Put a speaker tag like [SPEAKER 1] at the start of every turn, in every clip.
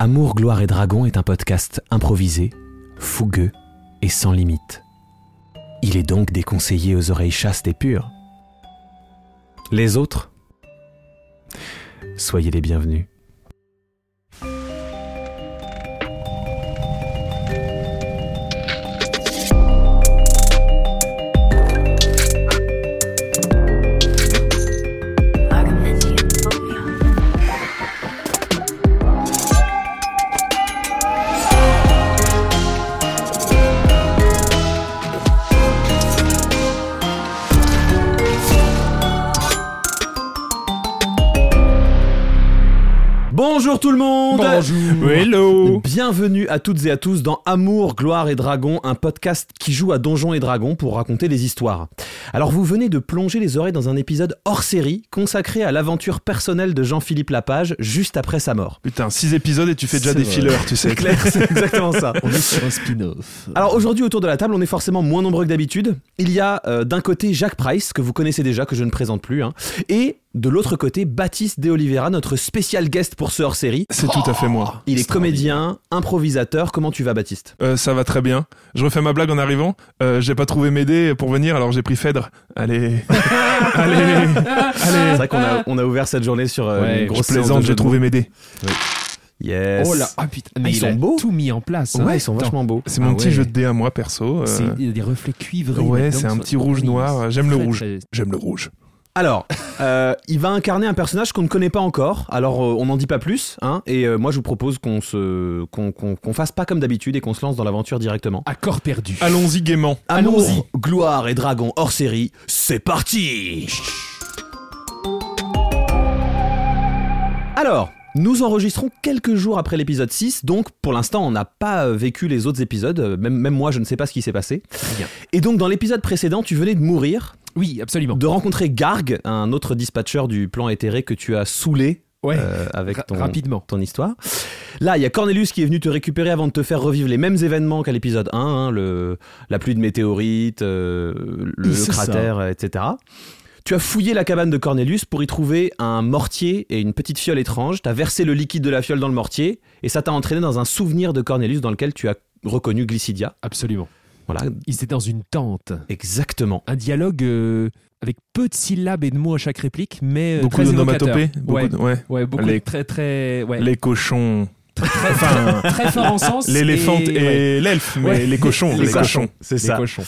[SPEAKER 1] Amour, gloire et dragon est un podcast improvisé, fougueux et sans limite. Il est donc déconseillé aux oreilles chastes et pures. Les autres Soyez les bienvenus. Tout le monde
[SPEAKER 2] Bonjour. Hello.
[SPEAKER 1] Bienvenue à toutes et à tous dans Amour, Gloire et Dragon, un podcast qui joue à Donjons et Dragons pour raconter des histoires. Alors vous venez de plonger les oreilles dans un épisode hors série consacré à l'aventure personnelle de Jean-Philippe Lapage juste après sa mort.
[SPEAKER 2] Putain, 6 épisodes et tu fais déjà des
[SPEAKER 3] vrai.
[SPEAKER 2] fillers, tu sais.
[SPEAKER 1] C'est clair, c'est exactement ça.
[SPEAKER 3] On est sur un spin-off.
[SPEAKER 1] Alors aujourd'hui autour de la table, on est forcément moins nombreux que d'habitude. Il y a euh, d'un côté Jacques Price, que vous connaissez déjà, que je ne présente plus, hein, et de l'autre côté Baptiste De Oliveira, notre spécial guest pour ce hors-série.
[SPEAKER 2] C'est tout à fait moi.
[SPEAKER 1] Il est comédien, improvisateur. Comment tu vas Baptiste?
[SPEAKER 2] Euh, ça va très bien. Je refais ma blague en arrivant. Euh, j'ai pas trouvé Médée pour venir, alors j'ai pris Phèdre. Allez. Allez.
[SPEAKER 1] C'est
[SPEAKER 2] Allez.
[SPEAKER 1] vrai qu'on a, on a ouvert cette journée sur euh,
[SPEAKER 3] Ouais,
[SPEAKER 1] une
[SPEAKER 2] Je
[SPEAKER 1] grosse séance
[SPEAKER 2] plaisante, j'ai trouvé
[SPEAKER 1] mots.
[SPEAKER 2] Médée.
[SPEAKER 1] Yes.
[SPEAKER 3] Oh là, ah putain, mais
[SPEAKER 1] ils
[SPEAKER 3] il
[SPEAKER 1] sont
[SPEAKER 3] a
[SPEAKER 1] beaux.
[SPEAKER 3] tout mis en place. hein.
[SPEAKER 1] Ouais, ils sont vachement beaux.
[SPEAKER 2] C'est mon
[SPEAKER 3] Ah
[SPEAKER 2] petit
[SPEAKER 3] ouais.
[SPEAKER 2] jeu de dés à moi, perso. euh,
[SPEAKER 3] c'est- Il y a des reflets cuivrés.
[SPEAKER 2] Ouais, c'est un petit rouge
[SPEAKER 3] oui,
[SPEAKER 2] noir. J'aime le rouge. J'aime le rouge.
[SPEAKER 1] Alors, euh, il va incarner un personnage qu'on ne connaît pas encore. Alors, euh, on n'en dit pas plus. Hein, et euh, moi, je vous propose qu'on se, qu'on, qu'on- qu'on fasse pas comme d'habitude et qu'on se lance dans l'aventure directement.
[SPEAKER 3] À corps perdu.
[SPEAKER 2] Allons-y gaiement.
[SPEAKER 1] Amour,
[SPEAKER 3] allons-y.
[SPEAKER 1] gloire et dragon hors série, c'est parti Alors, nous enregistrons quelques jours après l'épisode 6, donc pour l'instant on n'a pas vécu les autres épisodes, même, même moi je ne sais pas ce qui s'est passé.
[SPEAKER 3] Rien.
[SPEAKER 1] Et donc dans l'épisode précédent tu venais de mourir,
[SPEAKER 3] Oui, absolument.
[SPEAKER 1] de rencontrer Garg, un autre dispatcher du plan éthéré que tu as saoulé
[SPEAKER 3] Ouais.
[SPEAKER 1] euh, avec ton,
[SPEAKER 3] Rapidement.
[SPEAKER 1] ton histoire. Là, il y a Cornelius qui est venu te récupérer avant de te faire revivre les mêmes événements qu'à l'épisode 1, hein, le, la pluie de météorites, euh, le, le
[SPEAKER 3] C'est ça.
[SPEAKER 1] cratère, etc. Tu as fouillé la cabane de Cornelius pour y trouver un mortier et une petite fiole étrange. Tu as versé le liquide de la fiole dans le mortier et ça t'a entraîné dans un souvenir de Cornelius dans lequel tu as reconnu Glycidia.
[SPEAKER 3] Absolument.
[SPEAKER 1] Voilà,
[SPEAKER 3] Il était dans une tente.
[SPEAKER 1] exactement.
[SPEAKER 3] Un dialogue euh, avec peu de syllabes et de mots à chaque réplique, mais euh,
[SPEAKER 2] Beaucoup
[SPEAKER 3] très
[SPEAKER 2] d'onomatopées.
[SPEAKER 3] Ouais.
[SPEAKER 2] de- ouais.
[SPEAKER 3] Ouais, beaucoup
[SPEAKER 2] Les-
[SPEAKER 3] de très très ouais.
[SPEAKER 2] Les cochons.
[SPEAKER 3] très,
[SPEAKER 2] Enfin,
[SPEAKER 3] très fort en sens.
[SPEAKER 2] l'éléphante et,
[SPEAKER 3] ouais.
[SPEAKER 2] l'elfe, mais
[SPEAKER 3] Ouais.
[SPEAKER 2] les cochons.
[SPEAKER 3] Les
[SPEAKER 2] les cochons.
[SPEAKER 1] C'est ça.
[SPEAKER 3] cochons.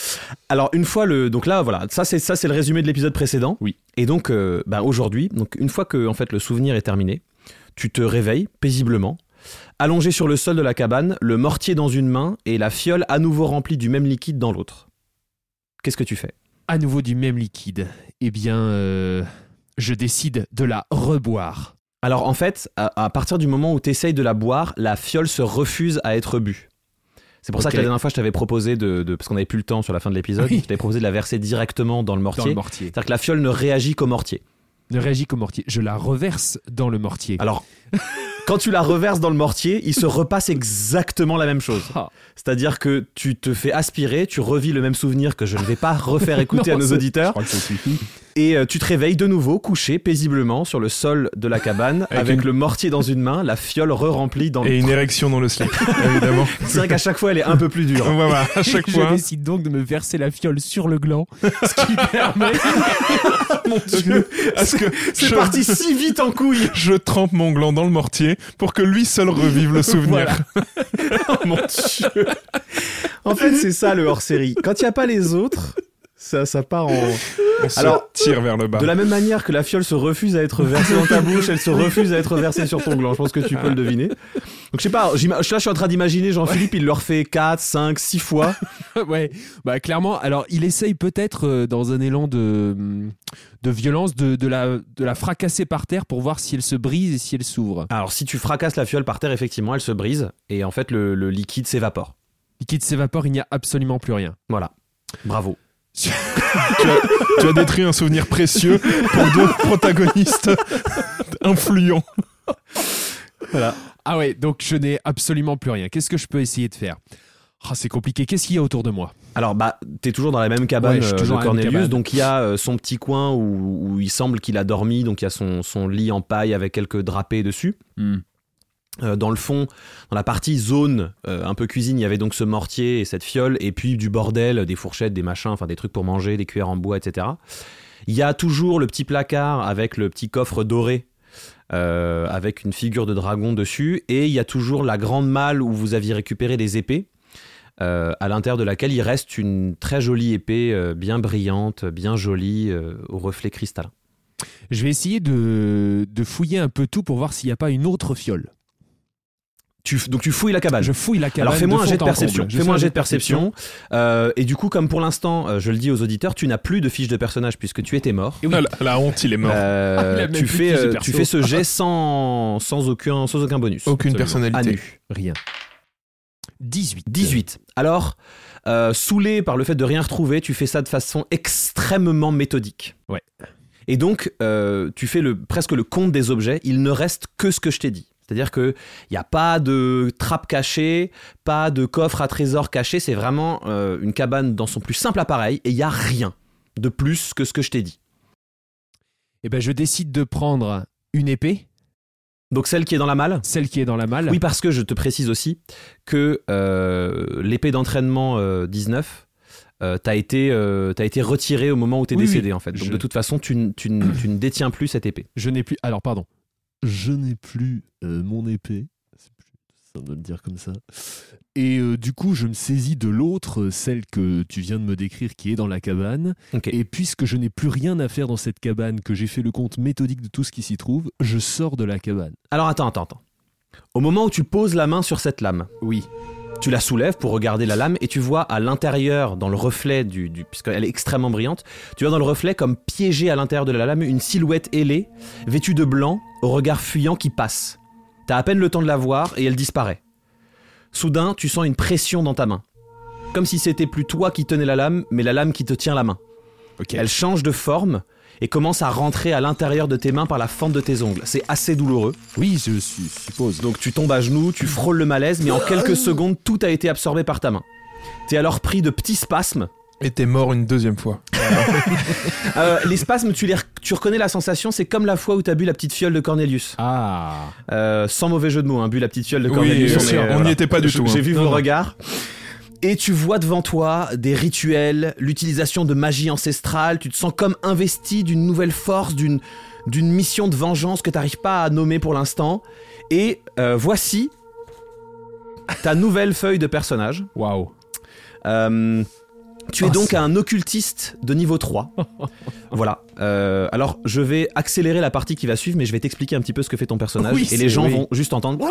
[SPEAKER 1] Alors une fois le donc là voilà ça c'est ça c'est le résumé de l'épisode précédent.
[SPEAKER 3] Oui.
[SPEAKER 1] Et donc euh, bah, aujourd'hui donc une fois que en fait le souvenir est terminé, tu te réveilles paisiblement, allongé sur le sol de la cabane, le mortier dans une main et la fiole à nouveau remplie du même liquide dans l'autre. Qu'est-ce que tu fais?
[SPEAKER 3] À nouveau du même liquide. Eh bien, euh, je décide de la reboire.
[SPEAKER 1] Alors en fait à, à partir du moment où tu essayes de la boire, la fiole se refuse à être bu. C'est pour ça que la dernière fois je t'avais proposé de, de- parce qu'on n'avait plus le temps sur la fin de l'épisode,
[SPEAKER 3] Oui.
[SPEAKER 1] je t'avais proposé de la verser directement dans le mortier.
[SPEAKER 3] Dans le mortier.
[SPEAKER 1] C'est-à-dire que la fiole ne réagit qu'au mortier.
[SPEAKER 3] Ne réagit qu'au mortier. Je la reverse dans le mortier.
[SPEAKER 1] Alors, quand tu la reverses dans le mortier, il se repasse exactement la même chose.
[SPEAKER 3] Ah.
[SPEAKER 1] C'est-à-dire que tu te fais aspirer, tu revis le même souvenir que je ne vais pas refaire écouter
[SPEAKER 3] Non,
[SPEAKER 1] à nos auditeurs,
[SPEAKER 3] crois que ça suffit.
[SPEAKER 1] et euh, tu te réveilles de nouveau, couché paisiblement sur le sol de la cabane, avec,
[SPEAKER 2] Avec une-
[SPEAKER 1] le mortier dans une main, la fiole re-remplie dans
[SPEAKER 2] Et
[SPEAKER 1] le...
[SPEAKER 2] une érection dans le slip, évidemment.
[SPEAKER 1] C'est vrai qu'à chaque fois, elle est un peu plus dure.
[SPEAKER 2] Voilà, à chaque
[SPEAKER 3] je
[SPEAKER 2] fois.
[SPEAKER 3] décide donc de me verser la fiole sur le gland, ce qui permet.
[SPEAKER 1] Mon Dieu,
[SPEAKER 2] Parce que
[SPEAKER 1] c'est
[SPEAKER 2] je,
[SPEAKER 1] parti si vite en couille
[SPEAKER 2] je trempe mon gland dans le mortier pour que lui seul revive le souvenir.
[SPEAKER 1] Oh mon Dieu En fait, c'est ça le hors-série. Quand il n'y a pas les autres, ça, ça part en...
[SPEAKER 2] On se
[SPEAKER 1] Alors,
[SPEAKER 2] tire vers le bas.
[SPEAKER 1] De la même manière que la fiole se refuse à être versée dans ta bouche, elle se refuse à être versée sur ton gland. Je pense que tu peux le deviner. Donc je sais pas, là je suis en train d'imaginer Jean-Philippe, il le refait 4, 5, 6 fois.
[SPEAKER 3] ouais, bah clairement. Alors, il essaye peut-être euh, dans un élan de de violence de, de la de la fracasser par terre pour voir si elle se brise et si elle s'ouvre.
[SPEAKER 1] Alors si tu fracasses la fiole par terre, effectivement, elle se brise et en fait le, le liquide s'évapore.
[SPEAKER 3] Liquide s'évapore, il n'y a absolument plus rien.
[SPEAKER 1] Voilà. Bravo.
[SPEAKER 2] Tu, as, tu as détruit un souvenir précieux pour deux protagonistes influents.
[SPEAKER 1] Voilà.
[SPEAKER 3] Ah ouais, donc je n'ai absolument plus rien. Qu'est-ce que je peux essayer de faire? Ah, c'est compliqué. Qu'est-ce qu'il y a autour de moi?
[SPEAKER 1] Alors bah t'es toujours dans la même cabane
[SPEAKER 3] Ouais, je suis
[SPEAKER 1] euh,
[SPEAKER 3] toujours
[SPEAKER 1] de
[SPEAKER 3] la même
[SPEAKER 1] Cornelius,
[SPEAKER 3] cabane.
[SPEAKER 1] donc il y a euh, son petit coin où, où il semble qu'il a dormi, donc il y a son, son lit en paille avec quelques drapés dessus. Euh, dans le fond, dans la partie zone, euh, un peu cuisine, il y avait donc ce mortier et cette fiole, et puis du bordel, des fourchettes, des machins, enfin des trucs pour manger, des cuillères en bois, etc. Il y a toujours le petit placard avec le petit coffre doré, euh, avec une figure de dragon dessus, et il y a toujours la grande malle où vous aviez récupéré des épées, euh, à l'intérieur de laquelle il reste une très jolie épée, euh, bien brillante, bien jolie, euh, au reflet cristallin.
[SPEAKER 3] Je vais essayer de fouiller un peu tout pour voir s'il n'y a pas une autre fiole.
[SPEAKER 1] Tu, donc tu fouilles la cabane.
[SPEAKER 3] Je fouille la cabane.
[SPEAKER 1] Alors fais-moi un jet de perception. Fais-moi un jet de perception. Euh, et du coup, comme pour l'instant, euh, je le dis aux auditeurs, tu n'as plus de fiche de personnage puisque tu étais mort.
[SPEAKER 2] Ah, la, la honte, il est mort.
[SPEAKER 1] Euh,
[SPEAKER 3] Il a même
[SPEAKER 1] tu, fais, euh, tu fais ce jet sans, sans, aucun, sans aucun bonus.
[SPEAKER 2] Aucune
[SPEAKER 3] absolument.
[SPEAKER 2] Personnalité.
[SPEAKER 1] nu.
[SPEAKER 3] Rien. 18.
[SPEAKER 1] 18. Alors, euh, saoulé par le fait de rien retrouver, tu fais ça de façon extrêmement méthodique.
[SPEAKER 3] Ouais.
[SPEAKER 1] Et donc, euh, tu fais le, presque le compte des objets. Il ne reste que ce que je t'ai dit. C'est-à-dire qu'il n'y a pas de trappe cachée, pas de coffre à trésor caché. C'est vraiment euh, une cabane dans son plus simple appareil et il n'y a rien de plus que ce que je t'ai dit.
[SPEAKER 3] Eh ben, je décide de prendre une épée,
[SPEAKER 1] Donc, celle qui est dans la malle?
[SPEAKER 3] Celle qui est dans la malle.
[SPEAKER 1] Oui, parce que je te précise aussi que euh, l'épée d'entraînement euh, 19 euh, t'a été, euh, été retirée au moment où t'es
[SPEAKER 3] Oui,
[SPEAKER 1] décédé,
[SPEAKER 3] oui.
[SPEAKER 1] en fait. Donc,
[SPEAKER 3] Je-
[SPEAKER 1] de toute façon, tu, tu tu ne détiens plus cette épée.
[SPEAKER 3] Je n'ai plus. Alors, pardon.
[SPEAKER 4] Je n'ai plus euh, mon épée. C'est plus ça de le dire comme ça. Et euh, du coup, je me saisis de l'autre, euh, celle que tu viens de me décrire, qui est dans la cabane. Et puisque je n'ai plus rien à faire dans cette cabane, que j'ai fait le compte méthodique de tout ce qui s'y trouve, je sors de la cabane.
[SPEAKER 1] Alors, attends, attends, attends. Au moment où tu poses la main sur cette lame,
[SPEAKER 3] Oui.
[SPEAKER 1] tu la soulèves pour regarder la lame et tu vois à l'intérieur, dans le reflet du, du puisqu'elle est extrêmement brillante, tu vois dans le reflet comme piégée à l'intérieur de la lame une silhouette ailée, vêtue de blanc, au regard fuyant qui passe. T'as à peine le temps de la voir et elle disparaît. Soudain, tu sens une pression dans ta main. Comme si c'était plus toi qui tenais la lame, mais la lame qui te tient la main. Elle change de forme et commence à rentrer à l'intérieur de tes mains par la fente de tes ongles. C'est assez douloureux.
[SPEAKER 4] Oui, je suppose.
[SPEAKER 1] Donc tu tombes à genoux, tu frôles le malaise, mais en quelques secondes, tout a été absorbé par ta main. T'es alors pris de petits spasmes.
[SPEAKER 2] Et t'es mort une deuxième fois.
[SPEAKER 1] Euh, les spasmes, tu, les, rec- tu reconnais la sensation, c'est comme la fois où t'as bu la petite fiole de Cornelius.
[SPEAKER 3] Ah.
[SPEAKER 1] Euh, sans mauvais jeu de mots, hein, bu la petite fiole de
[SPEAKER 2] Oui,
[SPEAKER 1] Cornelius.
[SPEAKER 2] sûr,
[SPEAKER 1] euh,
[SPEAKER 2] on n'y
[SPEAKER 1] voilà.
[SPEAKER 2] était pas du
[SPEAKER 1] Je-
[SPEAKER 2] tout.
[SPEAKER 1] J'ai
[SPEAKER 2] hein.
[SPEAKER 1] vu
[SPEAKER 3] Non,
[SPEAKER 1] vos
[SPEAKER 3] non.
[SPEAKER 1] regards. Et tu vois devant toi des rituels, l'utilisation de magie ancestrale, tu te sens comme investi d'une nouvelle force, d'une d'une mission de vengeance que t'arrives pas à nommer pour l'instant. Et euh, voici ta nouvelle feuille de personnage.
[SPEAKER 3] Waouh.
[SPEAKER 1] Tu es
[SPEAKER 3] Oh,
[SPEAKER 1] donc un occultiste de niveau 3. voilà. Euh, alors, je vais accélérer la partie qui va suivre, mais je vais t'expliquer un petit peu ce que fait ton personnage.
[SPEAKER 3] Oui,
[SPEAKER 1] et les gens
[SPEAKER 3] oui.
[SPEAKER 1] vont juste entendre.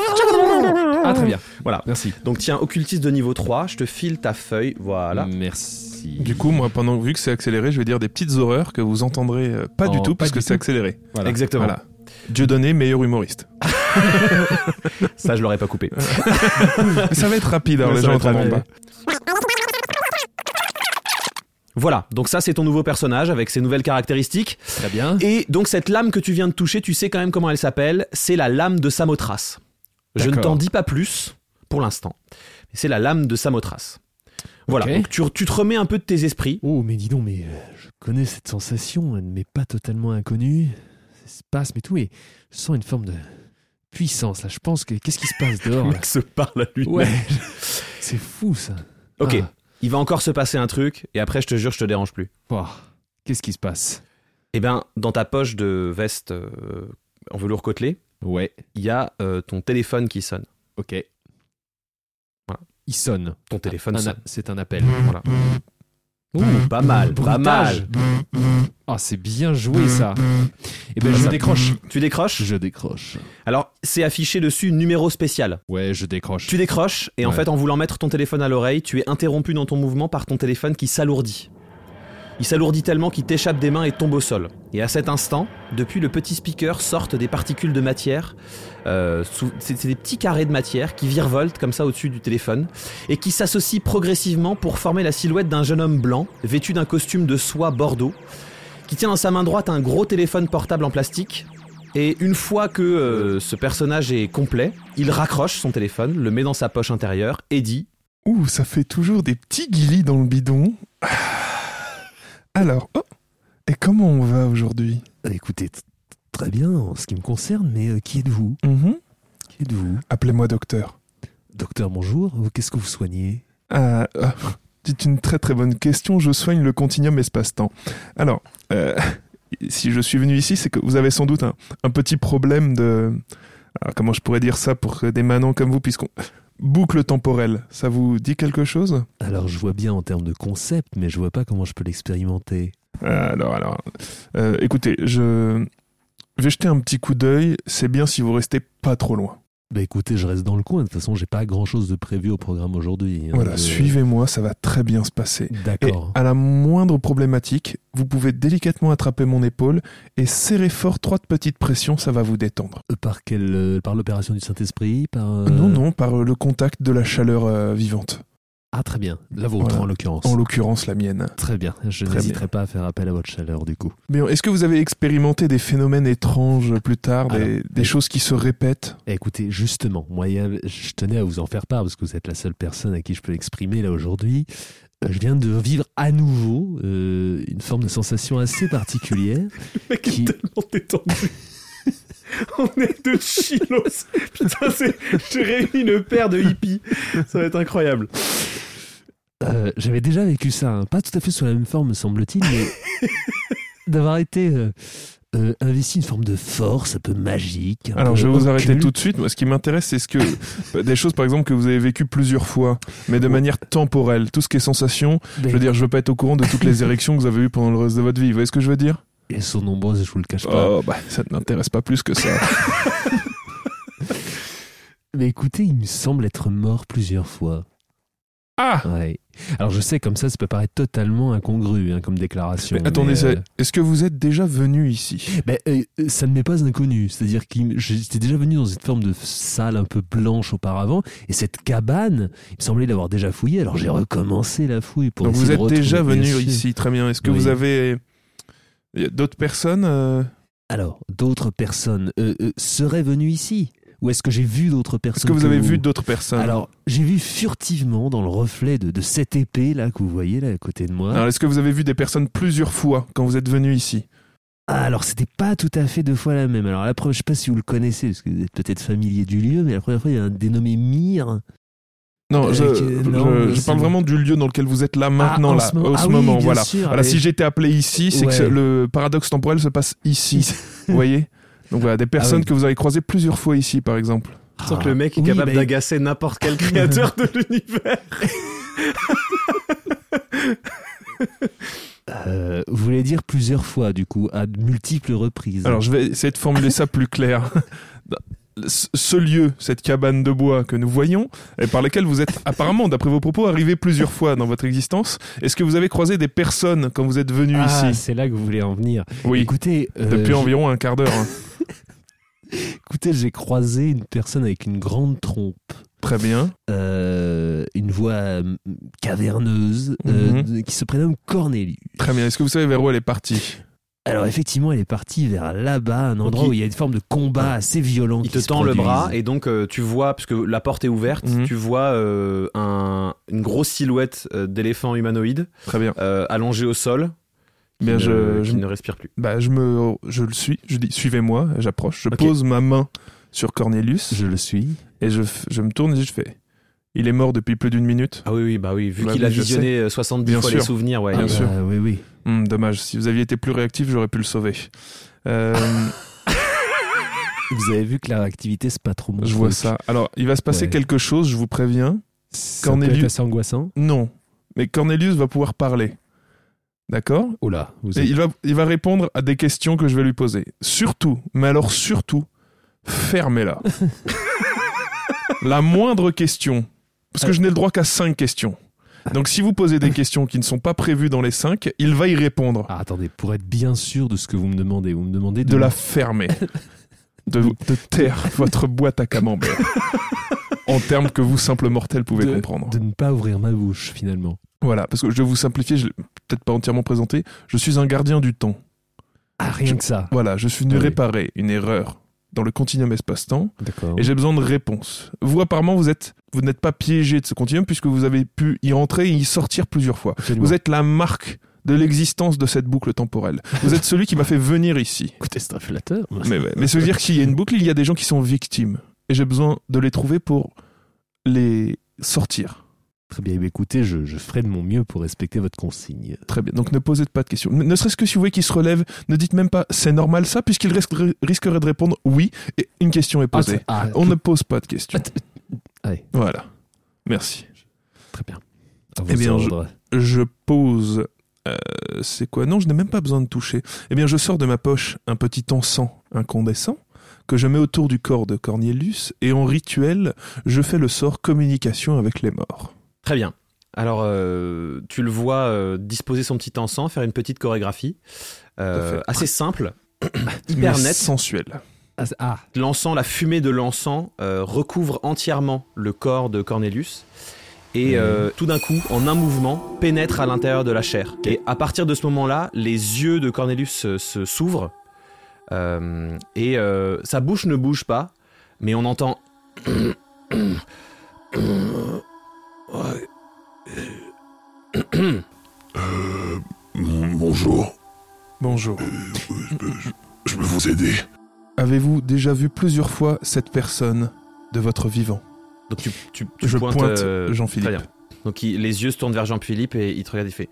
[SPEAKER 3] Ah, très bien.
[SPEAKER 1] Voilà.
[SPEAKER 3] Merci.
[SPEAKER 1] Donc, tiens, occultiste de niveau 3, je te file ta feuille. Voilà.
[SPEAKER 3] Merci.
[SPEAKER 2] Du coup, moi, pendant vu que c'est accéléré, je vais dire des petites horreurs que vous entendrez euh, pas du
[SPEAKER 3] Oh,
[SPEAKER 2] tout
[SPEAKER 3] pas
[SPEAKER 2] parce
[SPEAKER 3] du
[SPEAKER 2] que c'est accéléré.
[SPEAKER 3] Voilà.
[SPEAKER 1] Exactement.
[SPEAKER 2] Voilà. Dieudonné, meilleur humoriste.
[SPEAKER 1] Ça, je l'aurais pas coupé.
[SPEAKER 2] Ça va être rapide, alors
[SPEAKER 1] Ouais,
[SPEAKER 2] les gens entendront pas.
[SPEAKER 1] Voilà. Donc, ça, c'est ton nouveau personnage avec ses nouvelles caractéristiques.
[SPEAKER 3] Très bien.
[SPEAKER 1] Et donc, cette lame que tu viens de toucher, tu sais quand même comment elle s'appelle. C'est la lame de Samothrace. Je ne t'en dis pas plus pour l'instant. Mais c'est la lame de Samothrace. Voilà. Donc, tu, tu te remets un peu de tes esprits.
[SPEAKER 4] Oh, mais dis donc, mais euh, je connais cette sensation, elle ne m'est pas totalement inconnue. Ces spasmes et tout, mais je sens une forme de puissance là. Je pense que. Qu'est-ce qui se passe dehors
[SPEAKER 1] Le mec se parle à lui.
[SPEAKER 4] Ouais, c'est fou ça.
[SPEAKER 1] Ok.
[SPEAKER 4] Ah,
[SPEAKER 1] Il va encore se passer un truc, et après, je te jure, je te dérange plus.
[SPEAKER 3] Qu'est-ce qui se passe?
[SPEAKER 1] Eh bien, dans ta poche de veste euh, en velours côtelé,
[SPEAKER 3] Ouais.
[SPEAKER 1] il y a euh, ton téléphone qui sonne.
[SPEAKER 3] Ok.
[SPEAKER 1] Voilà.
[SPEAKER 3] Il sonne.
[SPEAKER 1] Ton téléphone
[SPEAKER 3] Un
[SPEAKER 1] sonne.
[SPEAKER 3] C'est un appel.
[SPEAKER 1] Voilà. Ouh, pas mal, pas mal.
[SPEAKER 3] Ah, c'est bien joué ça. Eh ben, je
[SPEAKER 1] Ça-
[SPEAKER 3] décroche.
[SPEAKER 1] Tu décroches?
[SPEAKER 4] Je décroche.
[SPEAKER 1] Alors, c'est affiché dessus numéro spécial.
[SPEAKER 3] Ouais, je décroche.
[SPEAKER 1] Tu décroches, et en fait, en voulant mettre ton téléphone à l'oreille, tu es interrompu dans ton mouvement par ton téléphone qui s'alourdit. Il s'alourdit tellement qu'il t'échappe des mains et tombe au sol. Et à cet instant, depuis le petit speaker sortent des particules de matière. Euh, c'est des petits carrés de matière qui virevoltent comme ça au-dessus du téléphone et qui s'associent progressivement pour former la silhouette d'un jeune homme blanc vêtu d'un costume de soie bordeaux qui tient dans sa main droite un gros téléphone portable en plastique. Et une fois que euh, ce personnage est complet, il raccroche son téléphone, le met dans sa poche intérieure et dit
[SPEAKER 2] Ouh, ça fait toujours des petits guilis dans le bidon. Alors, oh, et comment on va aujourd'hui?
[SPEAKER 4] Écoutez, très bien en ce qui me concerne, mais euh, qui êtes-vous?
[SPEAKER 2] Mhm.
[SPEAKER 3] Qui êtes-vous?
[SPEAKER 2] Appelez-moi docteur.
[SPEAKER 3] Docteur, bonjour. Vous, Qu'est-ce que vous soignez?
[SPEAKER 2] Ah, ah, c'est une très très bonne question. Je soigne le continuum espace-temps. Alors, euh, si je suis venu ici, c'est que vous avez sans doute un, un petit problème de... alors, comment je pourrais dire ça pour des manants comme vous, puisqu'on... Boucle temporelle, ça vous dit quelque chose?
[SPEAKER 3] Alors, je vois bien en termes de concept, mais je vois pas comment je peux l'expérimenter.
[SPEAKER 2] Euh, Alors, alors, euh, écoutez, je vais jeter un petit coup d'œil. C'est bien si vous restez pas trop loin.
[SPEAKER 3] Bah écoutez, je reste dans le coin. De toute façon, j'ai pas grand-chose de prévu au programme aujourd'hui. hein.
[SPEAKER 2] Voilà,
[SPEAKER 3] Je-
[SPEAKER 2] suivez-moi, ça va très bien se passer. Et
[SPEAKER 3] D'accord.
[SPEAKER 2] à la moindre problématique, vous pouvez délicatement attraper mon épaule et serrer fort trois petites pressions, ça va vous détendre.
[SPEAKER 3] Euh, Par quelle euh, Par l'opération du Saint-Esprit Par euh,
[SPEAKER 2] Non, non, par le contact de la chaleur euh, vivante.
[SPEAKER 3] Ah très bien. La vôtre
[SPEAKER 2] Voilà.
[SPEAKER 3] en l'occurrence.
[SPEAKER 2] En l'occurrence, la mienne.
[SPEAKER 3] Très bien. Je n'hésiterai pas à faire appel à votre chaleur du coup.
[SPEAKER 2] Mais est-ce que vous avez expérimenté des phénomènes étranges plus tard, des,
[SPEAKER 3] Alors,
[SPEAKER 2] des
[SPEAKER 3] oui.
[SPEAKER 2] choses qui se répètent?
[SPEAKER 3] Eh, Écoutez, justement, moi, je tenais à vous en faire part parce que vous êtes la seule personne à qui je peux l'exprimer là aujourd'hui. Euh, Je viens de vivre à nouveau euh, une forme de sensation assez particulière.
[SPEAKER 1] Le mec
[SPEAKER 3] Qui-
[SPEAKER 1] est tellement détendu. On est de chilos. Putain, c'est... j'ai réuni une paire de hippies. Ça va être incroyable.
[SPEAKER 3] Euh, J'avais déjà vécu ça, hein. pas tout à fait sous la même forme, me semble-t-il, mais d'avoir été euh, euh, investi une forme de force un peu magique. un
[SPEAKER 2] Alors,
[SPEAKER 3] peu
[SPEAKER 2] je vais vous arrêter tout de suite. Moi, ce qui m'intéresse, c'est ce que des choses, par exemple, que vous avez vécues plusieurs fois, mais de
[SPEAKER 3] Ouais.
[SPEAKER 2] manière temporelle. Tout ce qui est sensation. Je veux dire, je veux pas être au courant de toutes les érections que vous avez eues pendant le reste de votre vie. Vous voyez ce que je veux dire?
[SPEAKER 3] Elles sont nombreuses, je vous le cache pas.
[SPEAKER 2] Oh, bah, ça ne m'intéresse pas plus que ça.
[SPEAKER 3] Mais écoutez, il me semble être mort plusieurs fois.
[SPEAKER 2] ah
[SPEAKER 3] Ouais. Alors je sais, comme ça, ça peut paraître totalement incongru hein, comme déclaration.
[SPEAKER 2] Mais attendez,
[SPEAKER 3] euh,
[SPEAKER 2] est-ce que vous êtes déjà venu ici?
[SPEAKER 3] Ben, euh, ça ne m'est pas inconnu. C'est-à-dire que j'étais déjà venu dans une forme de salle un peu blanche auparavant, et cette cabane, il me semblait l'avoir déjà fouillée. Alors j'ai recommencé la fouille pour.
[SPEAKER 2] Donc, vous êtes déjà venu ici, très bien. Est-ce que
[SPEAKER 3] Oui.
[SPEAKER 2] vous avez d'autres personnes euh,
[SPEAKER 3] Alors, d'autres personnes euh, euh, seraient venues ici? Ou est-ce que j'ai vu d'autres personnes
[SPEAKER 2] Est-ce que vous avez vu d'autres personnes?
[SPEAKER 3] Alors, j'ai vu furtivement dans le reflet de, de cette épée là que vous voyez là à côté de moi.
[SPEAKER 2] Alors, est-ce que vous avez vu des personnes plusieurs fois quand vous êtes venu ici?
[SPEAKER 3] Ah, alors c'était pas tout à fait deux fois la même. Alors la première, je sais pas si vous le connaissez, parce que vous êtes peut-être familier du lieu, mais la première fois il y a un dénommé Mire.
[SPEAKER 2] Non,
[SPEAKER 3] Euh,
[SPEAKER 2] je, je-
[SPEAKER 3] non,
[SPEAKER 2] je parle vraiment du lieu dans lequel vous êtes là maintenant,
[SPEAKER 3] Ah,
[SPEAKER 2] là,
[SPEAKER 3] ce moment.
[SPEAKER 2] au
[SPEAKER 3] Ah
[SPEAKER 2] ce
[SPEAKER 3] oui,
[SPEAKER 2] moment, voilà.
[SPEAKER 3] sûr,
[SPEAKER 2] Voilà,
[SPEAKER 3] mais-
[SPEAKER 2] si j'étais appelé ici, c'est que
[SPEAKER 3] Ouais.
[SPEAKER 2] le paradoxe temporel se passe ici. vous voyez? Donc voilà, des personnes
[SPEAKER 3] Ah oui.
[SPEAKER 2] que vous avez croisées plusieurs fois ici, par exemple.
[SPEAKER 1] Je sens que le mec est
[SPEAKER 3] Oui,
[SPEAKER 1] capable
[SPEAKER 3] bah,
[SPEAKER 1] d'agacer n'importe quel créateur de l'univers.
[SPEAKER 3] euh, vous voulez dire plusieurs fois, du coup, à multiples reprises.
[SPEAKER 2] Alors, je vais essayer de formuler ça plus clair. Ce lieu, cette cabane de bois que nous voyons, et par laquelle vous êtes apparemment, d'après vos propos, arrivé plusieurs fois dans votre existence, est-ce que vous avez croisé des personnes quand vous êtes venu
[SPEAKER 3] Ah,
[SPEAKER 2] ici?
[SPEAKER 3] c'est là que vous voulez en venir.
[SPEAKER 2] Oui,
[SPEAKER 3] Écoutez, euh,
[SPEAKER 2] depuis environ un quart d'heure. hein.
[SPEAKER 3] écoutez, j'ai croisé une personne avec une grande trompe.
[SPEAKER 2] Très bien.
[SPEAKER 3] euh, une voix euh, caverneuse
[SPEAKER 2] Mhm.
[SPEAKER 3] qui se prénomme Cornelius.
[SPEAKER 2] Très bien. Est-ce que vous savez vers où elle est partie?
[SPEAKER 3] Alors effectivement, elle est partie vers là-bas, un endroit
[SPEAKER 1] il-
[SPEAKER 3] où il y a une forme de combat assez violent.
[SPEAKER 1] Il
[SPEAKER 3] qui
[SPEAKER 1] te
[SPEAKER 3] se
[SPEAKER 1] tend le bras et donc euh, tu vois, parce que la porte est ouverte,
[SPEAKER 2] Mhm.
[SPEAKER 1] tu vois euh, un- une grosse silhouette euh, d'éléphant humanoïde
[SPEAKER 2] Très bien.
[SPEAKER 1] euh, allongé au sol. Qui,
[SPEAKER 2] Bien,
[SPEAKER 1] ne,
[SPEAKER 2] je-
[SPEAKER 1] qui ne respire plus.
[SPEAKER 2] Bah, je me, je le suis. Je dis, suivez-moi. J'approche. Je pose ma main sur Cornelius
[SPEAKER 3] Je le suis.
[SPEAKER 2] et je, je me tourne et je fais. Il est mort depuis plus d'une minute.
[SPEAKER 1] Ah oui, oui, bah oui, vu
[SPEAKER 2] Bah
[SPEAKER 1] qu'il
[SPEAKER 2] oui,
[SPEAKER 1] a visionné euh, 70
[SPEAKER 2] Bien
[SPEAKER 1] fois
[SPEAKER 2] sûr.
[SPEAKER 1] les souvenirs, ouais.
[SPEAKER 2] Bien sûr.
[SPEAKER 3] Ah, oui, oui.
[SPEAKER 2] Hmm, dommage. Si vous aviez été plus réactif, j'aurais pu le sauver. Euh,
[SPEAKER 3] Vous avez vu que la réactivité, c'est pas trop mon
[SPEAKER 2] je vois ça. Alors, il va se passer
[SPEAKER 3] Ouais.
[SPEAKER 2] quelque chose, je vous préviens.
[SPEAKER 3] Ça
[SPEAKER 2] Cornelius-
[SPEAKER 3] peut être assez angoissant.
[SPEAKER 2] Non. Mais Cornelius va pouvoir parler. D'accord?
[SPEAKER 3] Oh là, vous
[SPEAKER 2] Et
[SPEAKER 3] êtes...
[SPEAKER 2] il va, il va répondre à des questions que je vais lui poser. Surtout, mais alors surtout, fermez-la. La moindre question, parce que je n'ai le droit qu'à cinq questions. Donc si vous posez des questions qui ne sont pas prévues dans les cinq, il va y répondre.
[SPEAKER 3] Ah, attendez, pour être bien sûr de ce que vous me demandez, vous me demandez de,
[SPEAKER 2] De la fermer. De, de taire votre boîte à camembert. en termes que vous, simple mortel, pouvez
[SPEAKER 3] de-
[SPEAKER 2] comprendre.
[SPEAKER 3] de ne pas ouvrir ma bouche finalement.
[SPEAKER 2] Voilà, parce que je vais vous simplifier, je l'ai peut-être pas entièrement présenté. Je suis un gardien du temps.
[SPEAKER 3] Ah, rien
[SPEAKER 2] Je-
[SPEAKER 3] que ça.
[SPEAKER 2] Voilà, je suis venu
[SPEAKER 3] Ah oui.
[SPEAKER 2] réparer une erreur dans le continuum espace-temps et j'ai besoin de réponses. Vous, apparemment, vous êtes, vous n'êtes pas piégé de ce continuum puisque vous avez pu y rentrer et y sortir plusieurs fois.
[SPEAKER 3] Absolument.
[SPEAKER 2] Vous êtes la marque de l'existence de cette boucle temporelle. Vous êtes celui qui m'a fait venir ici.
[SPEAKER 3] Écoutez, c'est très flatteur.
[SPEAKER 2] Mais, ouais, mais ça veut dire que s'il y a une boucle, il y a des gens qui sont victimes. et j'ai besoin de les trouver pour les sortir.
[SPEAKER 4] Très bien, écoutez, je, je ferai de mon mieux pour respecter votre consigne.
[SPEAKER 2] Très bien. Donc ne posez pas de questions. Ne ne serait-ce que si vous voyez qu'il se relève, ne dites même pas c'est normal ça, puisqu'il risquerait, risquerait de répondre oui et une question est posée.
[SPEAKER 4] Ah,
[SPEAKER 2] On ne pose pas de questions.
[SPEAKER 4] Allez,
[SPEAKER 2] Voilà. Merci.
[SPEAKER 4] très bien.
[SPEAKER 2] Eh bien. Je pose. euh, c'est quoi? Non, je n'ai même pas besoin de toucher. Eh bien, je sors de ma poche un petit encens incandescent que je mets autour du corps de Cornelius et en rituel, je fais le sort communication avec les morts.
[SPEAKER 1] Très bien. Alors, euh, tu le vois euh, disposer son petit encens, faire une petite chorégraphie. euh, assez simple, hyper
[SPEAKER 2] Mais
[SPEAKER 1] net.
[SPEAKER 2] sensuel.
[SPEAKER 4] Ah, ah,
[SPEAKER 1] L'encens, la fumée de l'encens euh, recouvre entièrement le corps de Cornelius et euh, tout d'un coup, en un mouvement, pénètre à l'intérieur de la chair. Et à partir de ce moment-là, les yeux de Cornelius se- se- s'ouvrent euh, et euh, sa bouche ne bouge pas, mais on entend.
[SPEAKER 5] Euh, bon- bonjour,
[SPEAKER 2] Bonjour.
[SPEAKER 5] je peux, je- je peux vous aider
[SPEAKER 2] Avez-vous déjà vu plusieurs fois cette personne de votre vivant?
[SPEAKER 1] Donc tu, tu- tu
[SPEAKER 2] Je
[SPEAKER 1] pointes,
[SPEAKER 2] pointe
[SPEAKER 1] euh,
[SPEAKER 2] Jean-Philippe.
[SPEAKER 1] très bien. Donc il- les yeux se tournent vers Jean-Philippe et il te regarde, il fait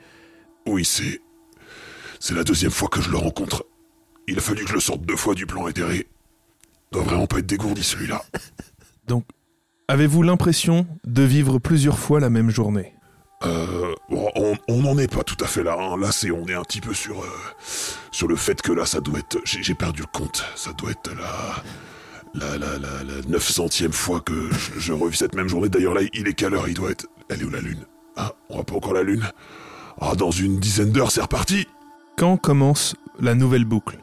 [SPEAKER 5] Oui, c'est. C'est la deuxième fois que je le rencontre. Il a fallu que je le sorte deux fois du plan éthéré. Il doit vraiment pas être dégourdi celui-là.
[SPEAKER 2] Avez-vous l'impression de vivre plusieurs fois la même journée?
[SPEAKER 5] Euh, on n'en est pas tout à fait là. hein. Là, c'est on est un petit peu sur euh, sur le fait que là, ça doit être. J'ai j'ai perdu le compte. Ça doit être la la la la, la 900e fois que je, je revis cette même journée. D'ailleurs, là, il est quelle heure? Il doit être. Elle est où la lune? Ah, on voit pas encore la lune? Ah, dans une dizaine d'heures, c'est reparti.
[SPEAKER 2] Quand commence la nouvelle boucle?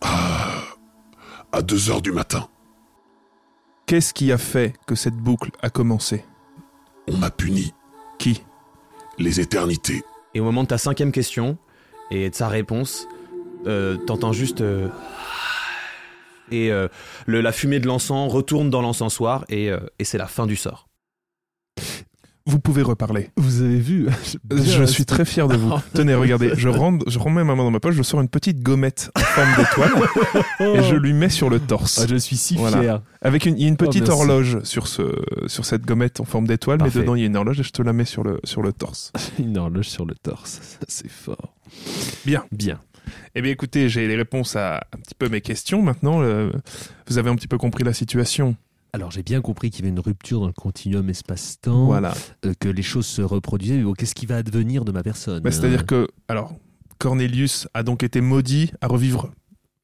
[SPEAKER 5] Ah, à 2 heures du matin,
[SPEAKER 2] Qu'est-ce qui a fait que cette boucle a commencé?
[SPEAKER 5] On m'a puni.
[SPEAKER 2] Qui?
[SPEAKER 5] Les éternités.
[SPEAKER 1] Et au moment de ta cinquième question et de sa réponse, euh, t'entends juste. euh, et euh, le- la fumée de l'encens retourne dans l'encensoir et, euh, et c'est la fin du sort.
[SPEAKER 2] Vous pouvez reparler.
[SPEAKER 4] vous avez vu
[SPEAKER 2] Je suis très fier de vous. Tenez, regardez, je, rentre, je remets ma main dans ma poche, je sors une petite gommette en forme d'étoile et je lui mets sur le torse.
[SPEAKER 4] Ah, je suis si
[SPEAKER 2] Voilà.
[SPEAKER 4] fier.
[SPEAKER 2] Avec une, il y a une petite
[SPEAKER 4] merci.
[SPEAKER 2] horloge sur, ce, sur cette gommette en forme d'étoile, mais dedans il y a une horloge et je te la mets sur le, sur le torse.
[SPEAKER 4] Une horloge sur le torse. Ça, c'est fort.
[SPEAKER 2] Bien.
[SPEAKER 4] Bien.
[SPEAKER 2] Eh bien écoutez, j'ai les réponses à un petit peu mes questions maintenant. euh, vous avez un petit peu compris la situation.
[SPEAKER 4] Alors, j'ai bien compris qu'il y avait une rupture dans le continuum espace-temps,
[SPEAKER 2] Voilà.
[SPEAKER 4] euh, que les choses se reproduisaient. Mais bon, qu'est-ce qui va advenir de ma personne
[SPEAKER 2] Bah, C'est-à-dire
[SPEAKER 4] Euh,
[SPEAKER 2] que, alors, Cornelius a donc été maudit à revivre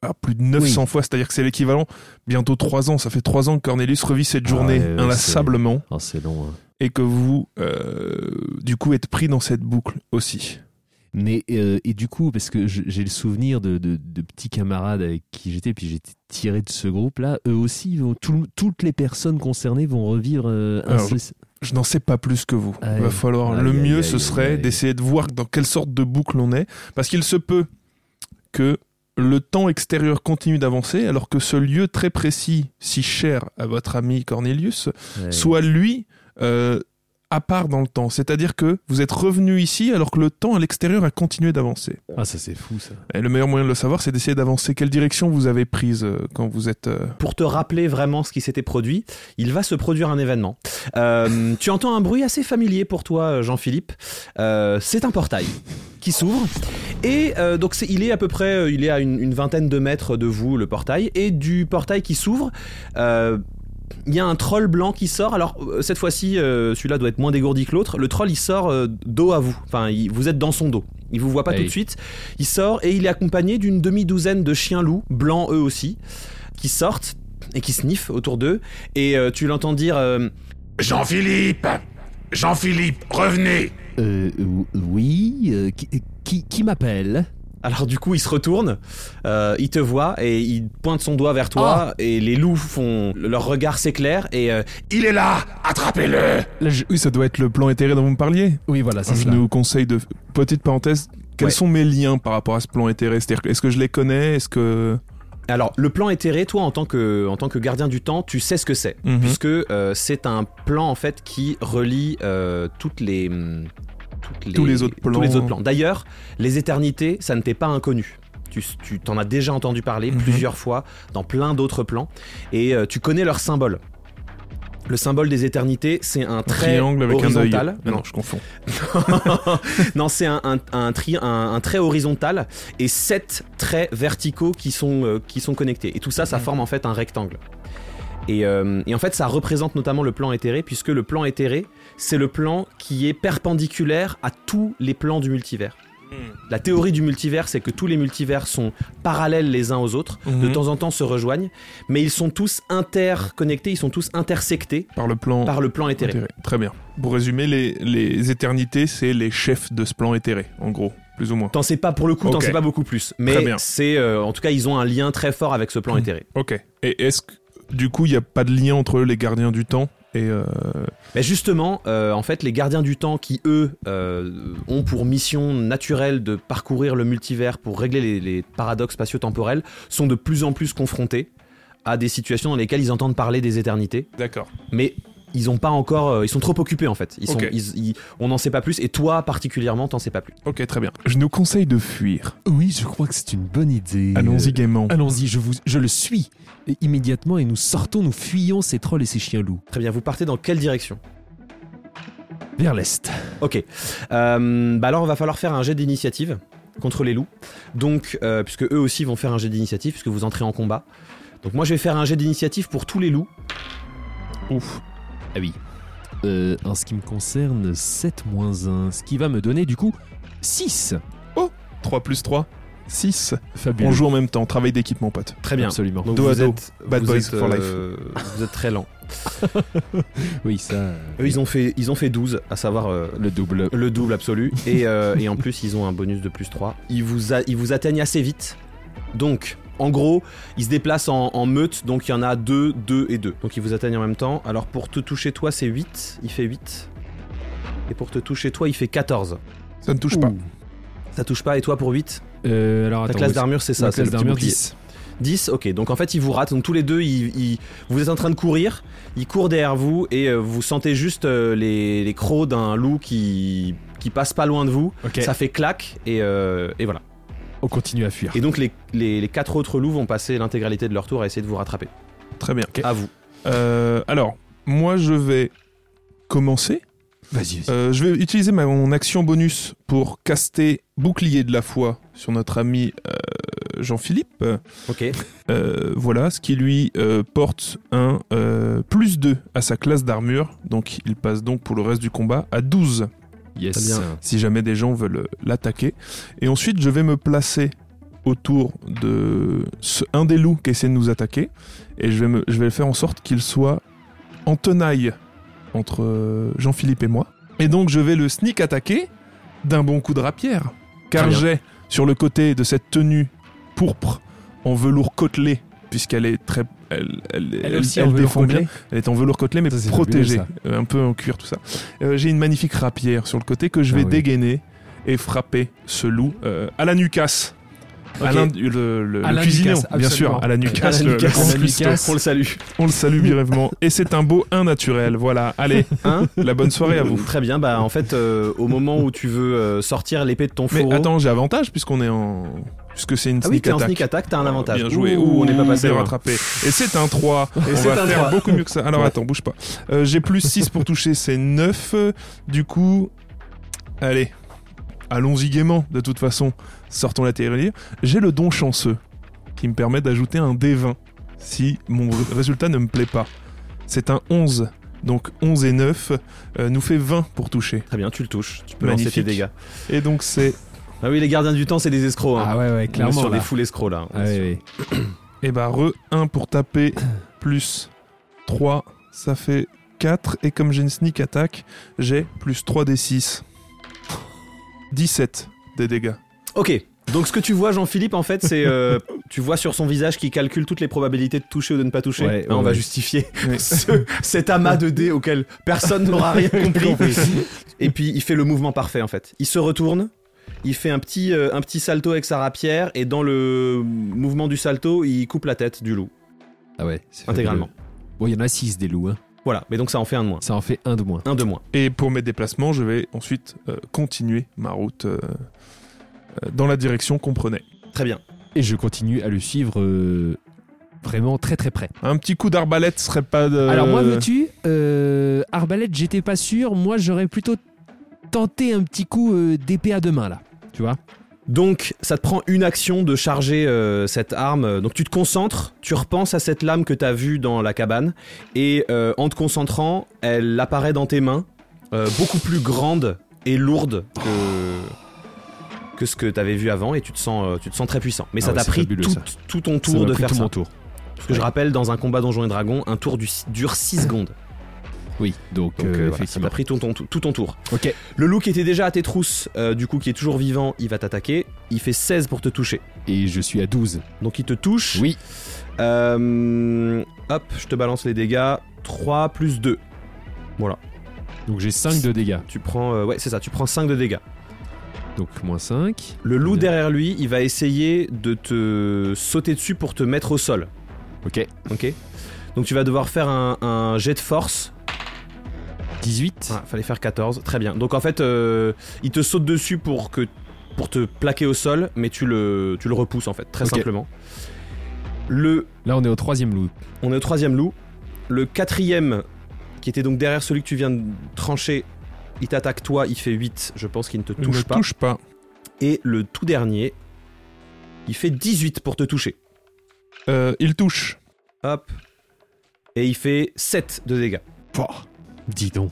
[SPEAKER 2] à plus de 900 fois, c'est-à-dire que c'est l'équivalent, bientôt 3 ans, ça fait 3 ans que Cornelius revit cette
[SPEAKER 4] Ah
[SPEAKER 2] journée
[SPEAKER 4] ouais,
[SPEAKER 2] inlassablement,
[SPEAKER 4] oh, c'est long. hein.
[SPEAKER 2] et que vous, euh, du coup, êtes pris dans cette boucle aussi.
[SPEAKER 4] Mais euh, et du coup, parce que j'ai le souvenir de, de- de petits camarades avec qui j'étais, puis j'étais tiré de ce groupe-là, eux aussi, ils vont- tout- toutes les personnes concernées vont revivre euh, un
[SPEAKER 2] Alors,
[SPEAKER 4] seul-
[SPEAKER 2] Je n'en sais pas plus que vous. Il
[SPEAKER 4] Aïe.
[SPEAKER 2] va falloir, le mieux, ce serait d'essayer de voir dans quelle sorte de boucle on est, parce qu'il se peut que le temps extérieur continue d'avancer, alors que ce lieu très précis, si cher à votre ami Cornelius, soit lui euh, à part dans le temps. C'est-à-dire que vous êtes revenu ici alors que le temps à l'extérieur a continué d'avancer.
[SPEAKER 4] Ah, ça c'est fou ça.
[SPEAKER 2] Et le meilleur moyen de le savoir, c'est d'essayer d'avancer. Quelle direction vous avez prise euh, quand vous êtes... euh,
[SPEAKER 1] Pour te rappeler vraiment ce qui s'était produit, il va se produire un événement. Euh, tu entends un bruit assez familier pour toi, Jean-Philippe. Euh, c'est un portail qui s'ouvre. Et euh, donc c'est- il est à peu près, euh, il est à une, une vingtaine de mètres de vous, le portail. Et du portail qui s'ouvre, euh, il y a un troll blanc qui sort. Alors euh, cette fois-ci, euh, celui-là doit être moins dégourdi que l'autre. Le troll, il sort euh, dos à vous. Enfin, il- vous êtes dans son dos. Il vous voit pas
[SPEAKER 3] Hey.
[SPEAKER 1] tout de suite. Il sort et il est accompagné d'une demi-douzaine de chiens loups, blancs eux aussi, qui sortent et qui sniffent autour d'eux. Et euh, tu l'entends dire euh,
[SPEAKER 5] Jean-Philippe Jean-Philippe, revenez
[SPEAKER 4] Euh, ou- oui, euh, qui, qui, qui m'appelle?
[SPEAKER 1] Alors du coup, il se retourne, euh, il te voit et il pointe son doigt vers toi et les loups font leur regard s'éclaire et euh,
[SPEAKER 5] Il est là Attrapez-le
[SPEAKER 4] je-
[SPEAKER 2] Oui, ça doit être le plan éthéré dont vous me parliez.
[SPEAKER 4] Oui, voilà, c'est
[SPEAKER 2] Je
[SPEAKER 4] cela.
[SPEAKER 2] nous conseille de... Petite parenthèse, quels
[SPEAKER 1] Ouais.
[SPEAKER 2] sont mes liens par rapport à ce plan éthéré? C'est-à-dire, que est-ce que je les connais? Est-ce que...
[SPEAKER 1] alors le plan éthéré, toi en tant que en tant que gardien du temps, tu sais ce que c'est
[SPEAKER 2] Mhm.
[SPEAKER 1] puisque euh, c'est un plan en fait qui relie euh, toutes les
[SPEAKER 2] Tous les autres
[SPEAKER 1] tous les
[SPEAKER 2] plans.
[SPEAKER 1] autres plans. D'ailleurs, les éternités, ça ne t'est pas inconnu. Tu, t'en as déjà entendu parler
[SPEAKER 2] Mhm.
[SPEAKER 1] plusieurs fois dans plein d'autres plans et euh, tu connais leurs symboles. Le symbole des éternités, c'est un
[SPEAKER 2] Un
[SPEAKER 1] trait
[SPEAKER 2] triangle avec un œil.
[SPEAKER 1] horizontal.
[SPEAKER 2] Ah non, je confonds.
[SPEAKER 1] non, c'est un, un, un tri- un- un trait horizontal et sept traits verticaux qui sont, euh, qui sont connectés. Et tout ça, ça
[SPEAKER 2] Mhm.
[SPEAKER 1] forme en fait un rectangle. Et, euh, et en fait, ça représente notamment le plan éthéré, puisque le plan éthéré, c'est le plan qui est perpendiculaire à tous les plans du multivers. La théorie du multivers, c'est que tous les multivers sont parallèles les uns aux autres, de
[SPEAKER 2] Mhm.
[SPEAKER 1] temps en temps se rejoignent, mais ils sont tous interconnectés, ils sont tous intersectés
[SPEAKER 2] Par le plan
[SPEAKER 1] par le plan éthéré.
[SPEAKER 2] éthéré. Très bien. Pour résumer, les, les éternités, c'est les chefs de ce plan éthéré, en gros, plus ou moins.
[SPEAKER 1] T'en sais pas pour le coup, t'en sais pas beaucoup plus. Mais c'est, euh, en tout cas, ils ont un lien très fort avec ce plan
[SPEAKER 2] Hmm.
[SPEAKER 1] éthéré.
[SPEAKER 2] Ok. Et est-ce que, du coup, il n'y a pas de lien entre les gardiens du temps? Et. euh,
[SPEAKER 1] Mais justement, euh, en fait, les gardiens du temps qui, eux, euh, ont pour mission naturelle de parcourir le multivers pour régler les, les paradoxes spatio-temporels, sont de plus en plus confrontés à des situations dans lesquelles ils entendent parler des éternités,
[SPEAKER 2] D'accord.
[SPEAKER 1] mais ils ont pas encore, euh, ils sont trop occupés en fait. Ils sont,
[SPEAKER 2] Ok.
[SPEAKER 1] ils- ils- on n'en sait pas plus, et toi particulièrement, t'en sais pas plus.
[SPEAKER 2] Ok, très bien. Je nous conseille de fuir.
[SPEAKER 4] Oui, je crois que c'est une bonne idée.
[SPEAKER 2] Allons-y gaiement.
[SPEAKER 4] Allons-y, je, vous, je le suis. Et immédiatement, et nous sortons, nous fuyons ces trolls et ces chiens loups.
[SPEAKER 1] Très bien. Vous partez dans quelle direction?
[SPEAKER 4] Vers l'est.
[SPEAKER 1] Ok. Euh, bah alors, il va falloir faire un jet d'initiative contre les loups. Donc, euh, puisque eux aussi vont faire un jet d'initiative, puisque vous entrez en combat. Donc, moi, je vais faire un jet d'initiative pour tous les loups.
[SPEAKER 2] Ouf.
[SPEAKER 4] Ah oui. Euh, en ce qui me concerne, 7 moins 1. Ce qui va me donner du coup 6.
[SPEAKER 2] 3 plus 3, 6.
[SPEAKER 4] Fabuleux.
[SPEAKER 2] On joue en même temps. Travail d'équipe, mon pote.
[SPEAKER 1] Très bien.
[SPEAKER 4] Absolument.
[SPEAKER 1] Donc,
[SPEAKER 2] Dos à
[SPEAKER 1] vous
[SPEAKER 2] dos.
[SPEAKER 1] êtes,
[SPEAKER 2] Bad
[SPEAKER 1] vous
[SPEAKER 2] boys
[SPEAKER 1] êtes,
[SPEAKER 2] for life.
[SPEAKER 1] euh, vous êtes très lent.
[SPEAKER 4] Oui, ça. euh,
[SPEAKER 1] Eux, ils ont fait, ils ont fait 12, à savoir euh,
[SPEAKER 4] Le double.
[SPEAKER 1] le double absolu. Et, euh, et en plus, ils ont un bonus de plus 3. Ils vous, a- ils vous atteignent assez vite. Donc, en gros, ils se déplacent en, en meute. Donc, il y en a 2, 2 et 2. Donc, ils vous atteignent en même temps. Alors, pour te toucher, toi, c'est 8. Il fait 8. Et pour te toucher, toi, il fait 14.
[SPEAKER 2] Ça ne touche pas.
[SPEAKER 4] Ouh.
[SPEAKER 1] Ça touche pas. Et toi, pour 8
[SPEAKER 4] Euh, alors
[SPEAKER 1] Ta
[SPEAKER 4] attends.
[SPEAKER 1] classe
[SPEAKER 4] oui,
[SPEAKER 1] d'armure, c'est ça. C'est le
[SPEAKER 4] classe
[SPEAKER 1] petit
[SPEAKER 4] d'armure
[SPEAKER 1] bouclier.
[SPEAKER 4] 10.
[SPEAKER 1] 10, ok. Donc en fait, ils vous ratent. Donc tous les deux, ils, ils- vous êtes en train de courir. Ils courent derrière vous et euh, vous sentez juste euh, les, les crocs d'un loup qui, qui passe pas loin de vous.
[SPEAKER 4] Ok.
[SPEAKER 1] Ça fait clac et, euh, et voilà.
[SPEAKER 4] On continue à fuir.
[SPEAKER 1] Et donc les, les, les quatre autres loups vont passer l'intégralité de leur tour à essayer de vous rattraper.
[SPEAKER 2] Très bien.
[SPEAKER 1] À vous.
[SPEAKER 2] Euh, alors, moi, je vais commencer.
[SPEAKER 4] Vas-y, vas-y.
[SPEAKER 2] Euh, je vais utiliser ma, mon action bonus pour caster bouclier de la foi sur notre ami euh, Jean-Philippe.
[SPEAKER 1] Ok.
[SPEAKER 2] Euh, voilà, ce qui lui euh, porte un euh, plus 2 à sa classe d'armure. Donc il passe donc pour le reste du combat à 12
[SPEAKER 4] yes.
[SPEAKER 1] très bien.
[SPEAKER 2] si jamais des gens veulent euh, l'attaquer. Et ensuite je vais me placer autour de ce- un des loups qui essaie de nous attaquer. Et je vais, me, je vais faire en sorte qu'il soit en tenaille entre euh, Jean-Philippe et moi. Et donc je vais le sneak attaquer d'un bon coup de rapière. Car j'ai sur le côté de cette tenue pourpre en velours côtelé, puisqu'elle est très... Elle, elle,
[SPEAKER 4] Elle aussi en velours
[SPEAKER 2] défend bien. Elle est en velours côtelé, mais
[SPEAKER 4] Ça,
[SPEAKER 2] protégée. Euh, un peu en cuir, tout ça. Euh, J'ai une magnifique rapière sur le côté que je vais
[SPEAKER 4] Ah oui.
[SPEAKER 2] dégainer et frapper ce loup euh, à la nucasse.
[SPEAKER 1] Ok.
[SPEAKER 2] Alain, le, le,
[SPEAKER 4] Alain
[SPEAKER 2] le cuisinier,
[SPEAKER 4] Ducasse,
[SPEAKER 2] bien sûr,
[SPEAKER 4] absolument.
[SPEAKER 2] à la nucasse,
[SPEAKER 1] Alain
[SPEAKER 2] le, le
[SPEAKER 1] Ducasse.
[SPEAKER 2] grand
[SPEAKER 4] Alain. Ducasse.
[SPEAKER 1] On le salue.
[SPEAKER 2] On le salue brièvement. Et c'est un beau 1 naturel. Voilà, allez,
[SPEAKER 1] Hein
[SPEAKER 2] la bonne soirée à vous.
[SPEAKER 1] Très bien. Bah en fait, euh, au moment où tu veux euh, sortir l'épée de ton
[SPEAKER 2] Mais
[SPEAKER 1] fourreau.
[SPEAKER 2] attends, j'ai avantage puisqu'on est en. Puisque c'est une
[SPEAKER 1] ah oui,
[SPEAKER 2] sneak
[SPEAKER 1] t'es en
[SPEAKER 2] attack.
[SPEAKER 1] sneak attack, t'as un avantage.
[SPEAKER 2] Bien joué.
[SPEAKER 1] Ouh, on n'est pas passé
[SPEAKER 2] rattrapé. Et c'est un 3.
[SPEAKER 1] Et
[SPEAKER 2] on
[SPEAKER 1] c'est
[SPEAKER 2] va
[SPEAKER 1] un
[SPEAKER 2] faire
[SPEAKER 1] 3.
[SPEAKER 2] beaucoup mieux que ça. Alors
[SPEAKER 1] Ouais.
[SPEAKER 2] attends, bouge pas. Euh, j'ai plus 6 pour toucher, c'est 9. Du coup, allez, allons-y gaiement. De toute façon, sortons la tirelire. J'ai le don chanceux qui me permet d'ajouter un D20 si mon résultat ne me plaît pas. C'est un 11. Donc 11 et 9 euh, nous fait 20 pour toucher.
[SPEAKER 1] Très bien, tu le touches. Tu peux lancer
[SPEAKER 2] Magnifique.
[SPEAKER 1] tes dégâts.
[SPEAKER 2] Et donc c'est
[SPEAKER 1] Ah oui, les gardiens du temps, c'est des escrocs. hein.
[SPEAKER 4] Ah ouais, ouais,
[SPEAKER 1] On est
[SPEAKER 4] clairement.
[SPEAKER 1] sur
[SPEAKER 4] là.
[SPEAKER 1] des full escrocs là.
[SPEAKER 4] Ah.
[SPEAKER 2] Et bah re 1 pour taper plus 3, ça fait 4. Et comme j'ai une sneak attack, j'ai plus 3 des 6. 17 des dégâts.
[SPEAKER 1] Ok. Donc ce que tu vois, Jean-Philippe, en fait, c'est euh, tu vois sur son visage qui calcule toutes les probabilités de toucher ou de ne pas toucher.
[SPEAKER 4] Ouais,
[SPEAKER 1] Hein, on
[SPEAKER 4] ouais,
[SPEAKER 1] va
[SPEAKER 4] ouais.
[SPEAKER 1] justifier ce- cet amas de dés auquel personne n'aura rien compris. Et puis il fait le mouvement parfait en fait. Il se retourne, il fait un petit euh, un petit salto avec sa rapière et dans le mouvement du salto, il coupe la tête du loup
[SPEAKER 4] Ah ouais, c'est
[SPEAKER 1] intégralement.
[SPEAKER 4] fabuleux. Bon, il y en a 6 des loups. Hein.
[SPEAKER 1] Voilà. Mais donc ça en fait un de moins.
[SPEAKER 4] Ça en fait un de moins.
[SPEAKER 1] Un de moins.
[SPEAKER 2] Et pour mes déplacements, je vais ensuite euh, continuer ma route dans la direction qu'on prenait.
[SPEAKER 1] Très bien.
[SPEAKER 4] Et je continue à le suivre euh,
[SPEAKER 3] vraiment très très près.
[SPEAKER 2] Un petit coup d'arbalète serait pas de.
[SPEAKER 3] Alors moi, veux-tu, euh, arbalète, j'étais pas sûr. Moi, j'aurais plutôt tenté un petit coup euh, d'épée à deux mains là. Tu vois?
[SPEAKER 1] Donc, ça te prend une action de charger euh, cette arme. Donc, tu te concentres, tu repenses à cette lame que tu as vue dans la cabane, et euh, en te concentrant, elle apparaît dans tes mains, euh, beaucoup plus grande et lourde que, que ce que tu avais vu avant, et tu te sens, euh, tu te sens très puissant. Mais
[SPEAKER 3] Ah
[SPEAKER 1] ça
[SPEAKER 3] ouais,
[SPEAKER 1] t'a pris
[SPEAKER 3] fabuleux,
[SPEAKER 1] tout,
[SPEAKER 3] ça.
[SPEAKER 1] tout ton tour de faire
[SPEAKER 3] tout
[SPEAKER 1] ça.
[SPEAKER 3] mon tour.
[SPEAKER 1] Parce que je rappelle, dans un combat Donjon et Dragon, un tour du- dure 6 secondes.
[SPEAKER 3] Oui, donc,
[SPEAKER 1] Donc,
[SPEAKER 3] euh,
[SPEAKER 1] euh, voilà, ça t'a pris tout ton, tout- ton tour.
[SPEAKER 3] Ok.
[SPEAKER 1] Le loup qui était déjà à tes trousses, euh, du coup, qui est toujours vivant, il va t'attaquer. Il fait 16 pour te toucher.
[SPEAKER 3] Et je suis à 12.
[SPEAKER 1] Donc il te touche.
[SPEAKER 3] Oui.
[SPEAKER 1] Euh, hop, je te balance les dégâts. 3 plus 2.
[SPEAKER 3] Donc j'ai 5 de dégâts.
[SPEAKER 1] Tu prends. ouais, c'est ça, tu prends 5 de dégâts.
[SPEAKER 3] Donc moins 5.
[SPEAKER 1] Le loup derrière lui, il va essayer de te sauter dessus pour te mettre au sol.
[SPEAKER 3] Ok.
[SPEAKER 1] Ok Donc tu vas devoir faire un, un jet de force.
[SPEAKER 3] 18.
[SPEAKER 1] Ah, fallait faire 14. Très bien. Donc en fait, euh, il te saute dessus pour que pour te plaquer au sol, mais tu le, tu le repousses en fait, très simplement. Le
[SPEAKER 3] Là, on est au troisième loup.
[SPEAKER 1] On est au troisième loup. Le quatrième, qui était donc derrière celui que tu viens de trancher, il t'attaque toi, il fait 8. Je pense qu'il ne te
[SPEAKER 2] Il
[SPEAKER 1] touche
[SPEAKER 2] ne
[SPEAKER 1] pas.
[SPEAKER 2] touche pas.
[SPEAKER 1] Et le tout dernier, il fait 18 pour te toucher.
[SPEAKER 2] Euh, il touche.
[SPEAKER 1] Hop. Et il fait 7 de dégâts.
[SPEAKER 3] Dis donc.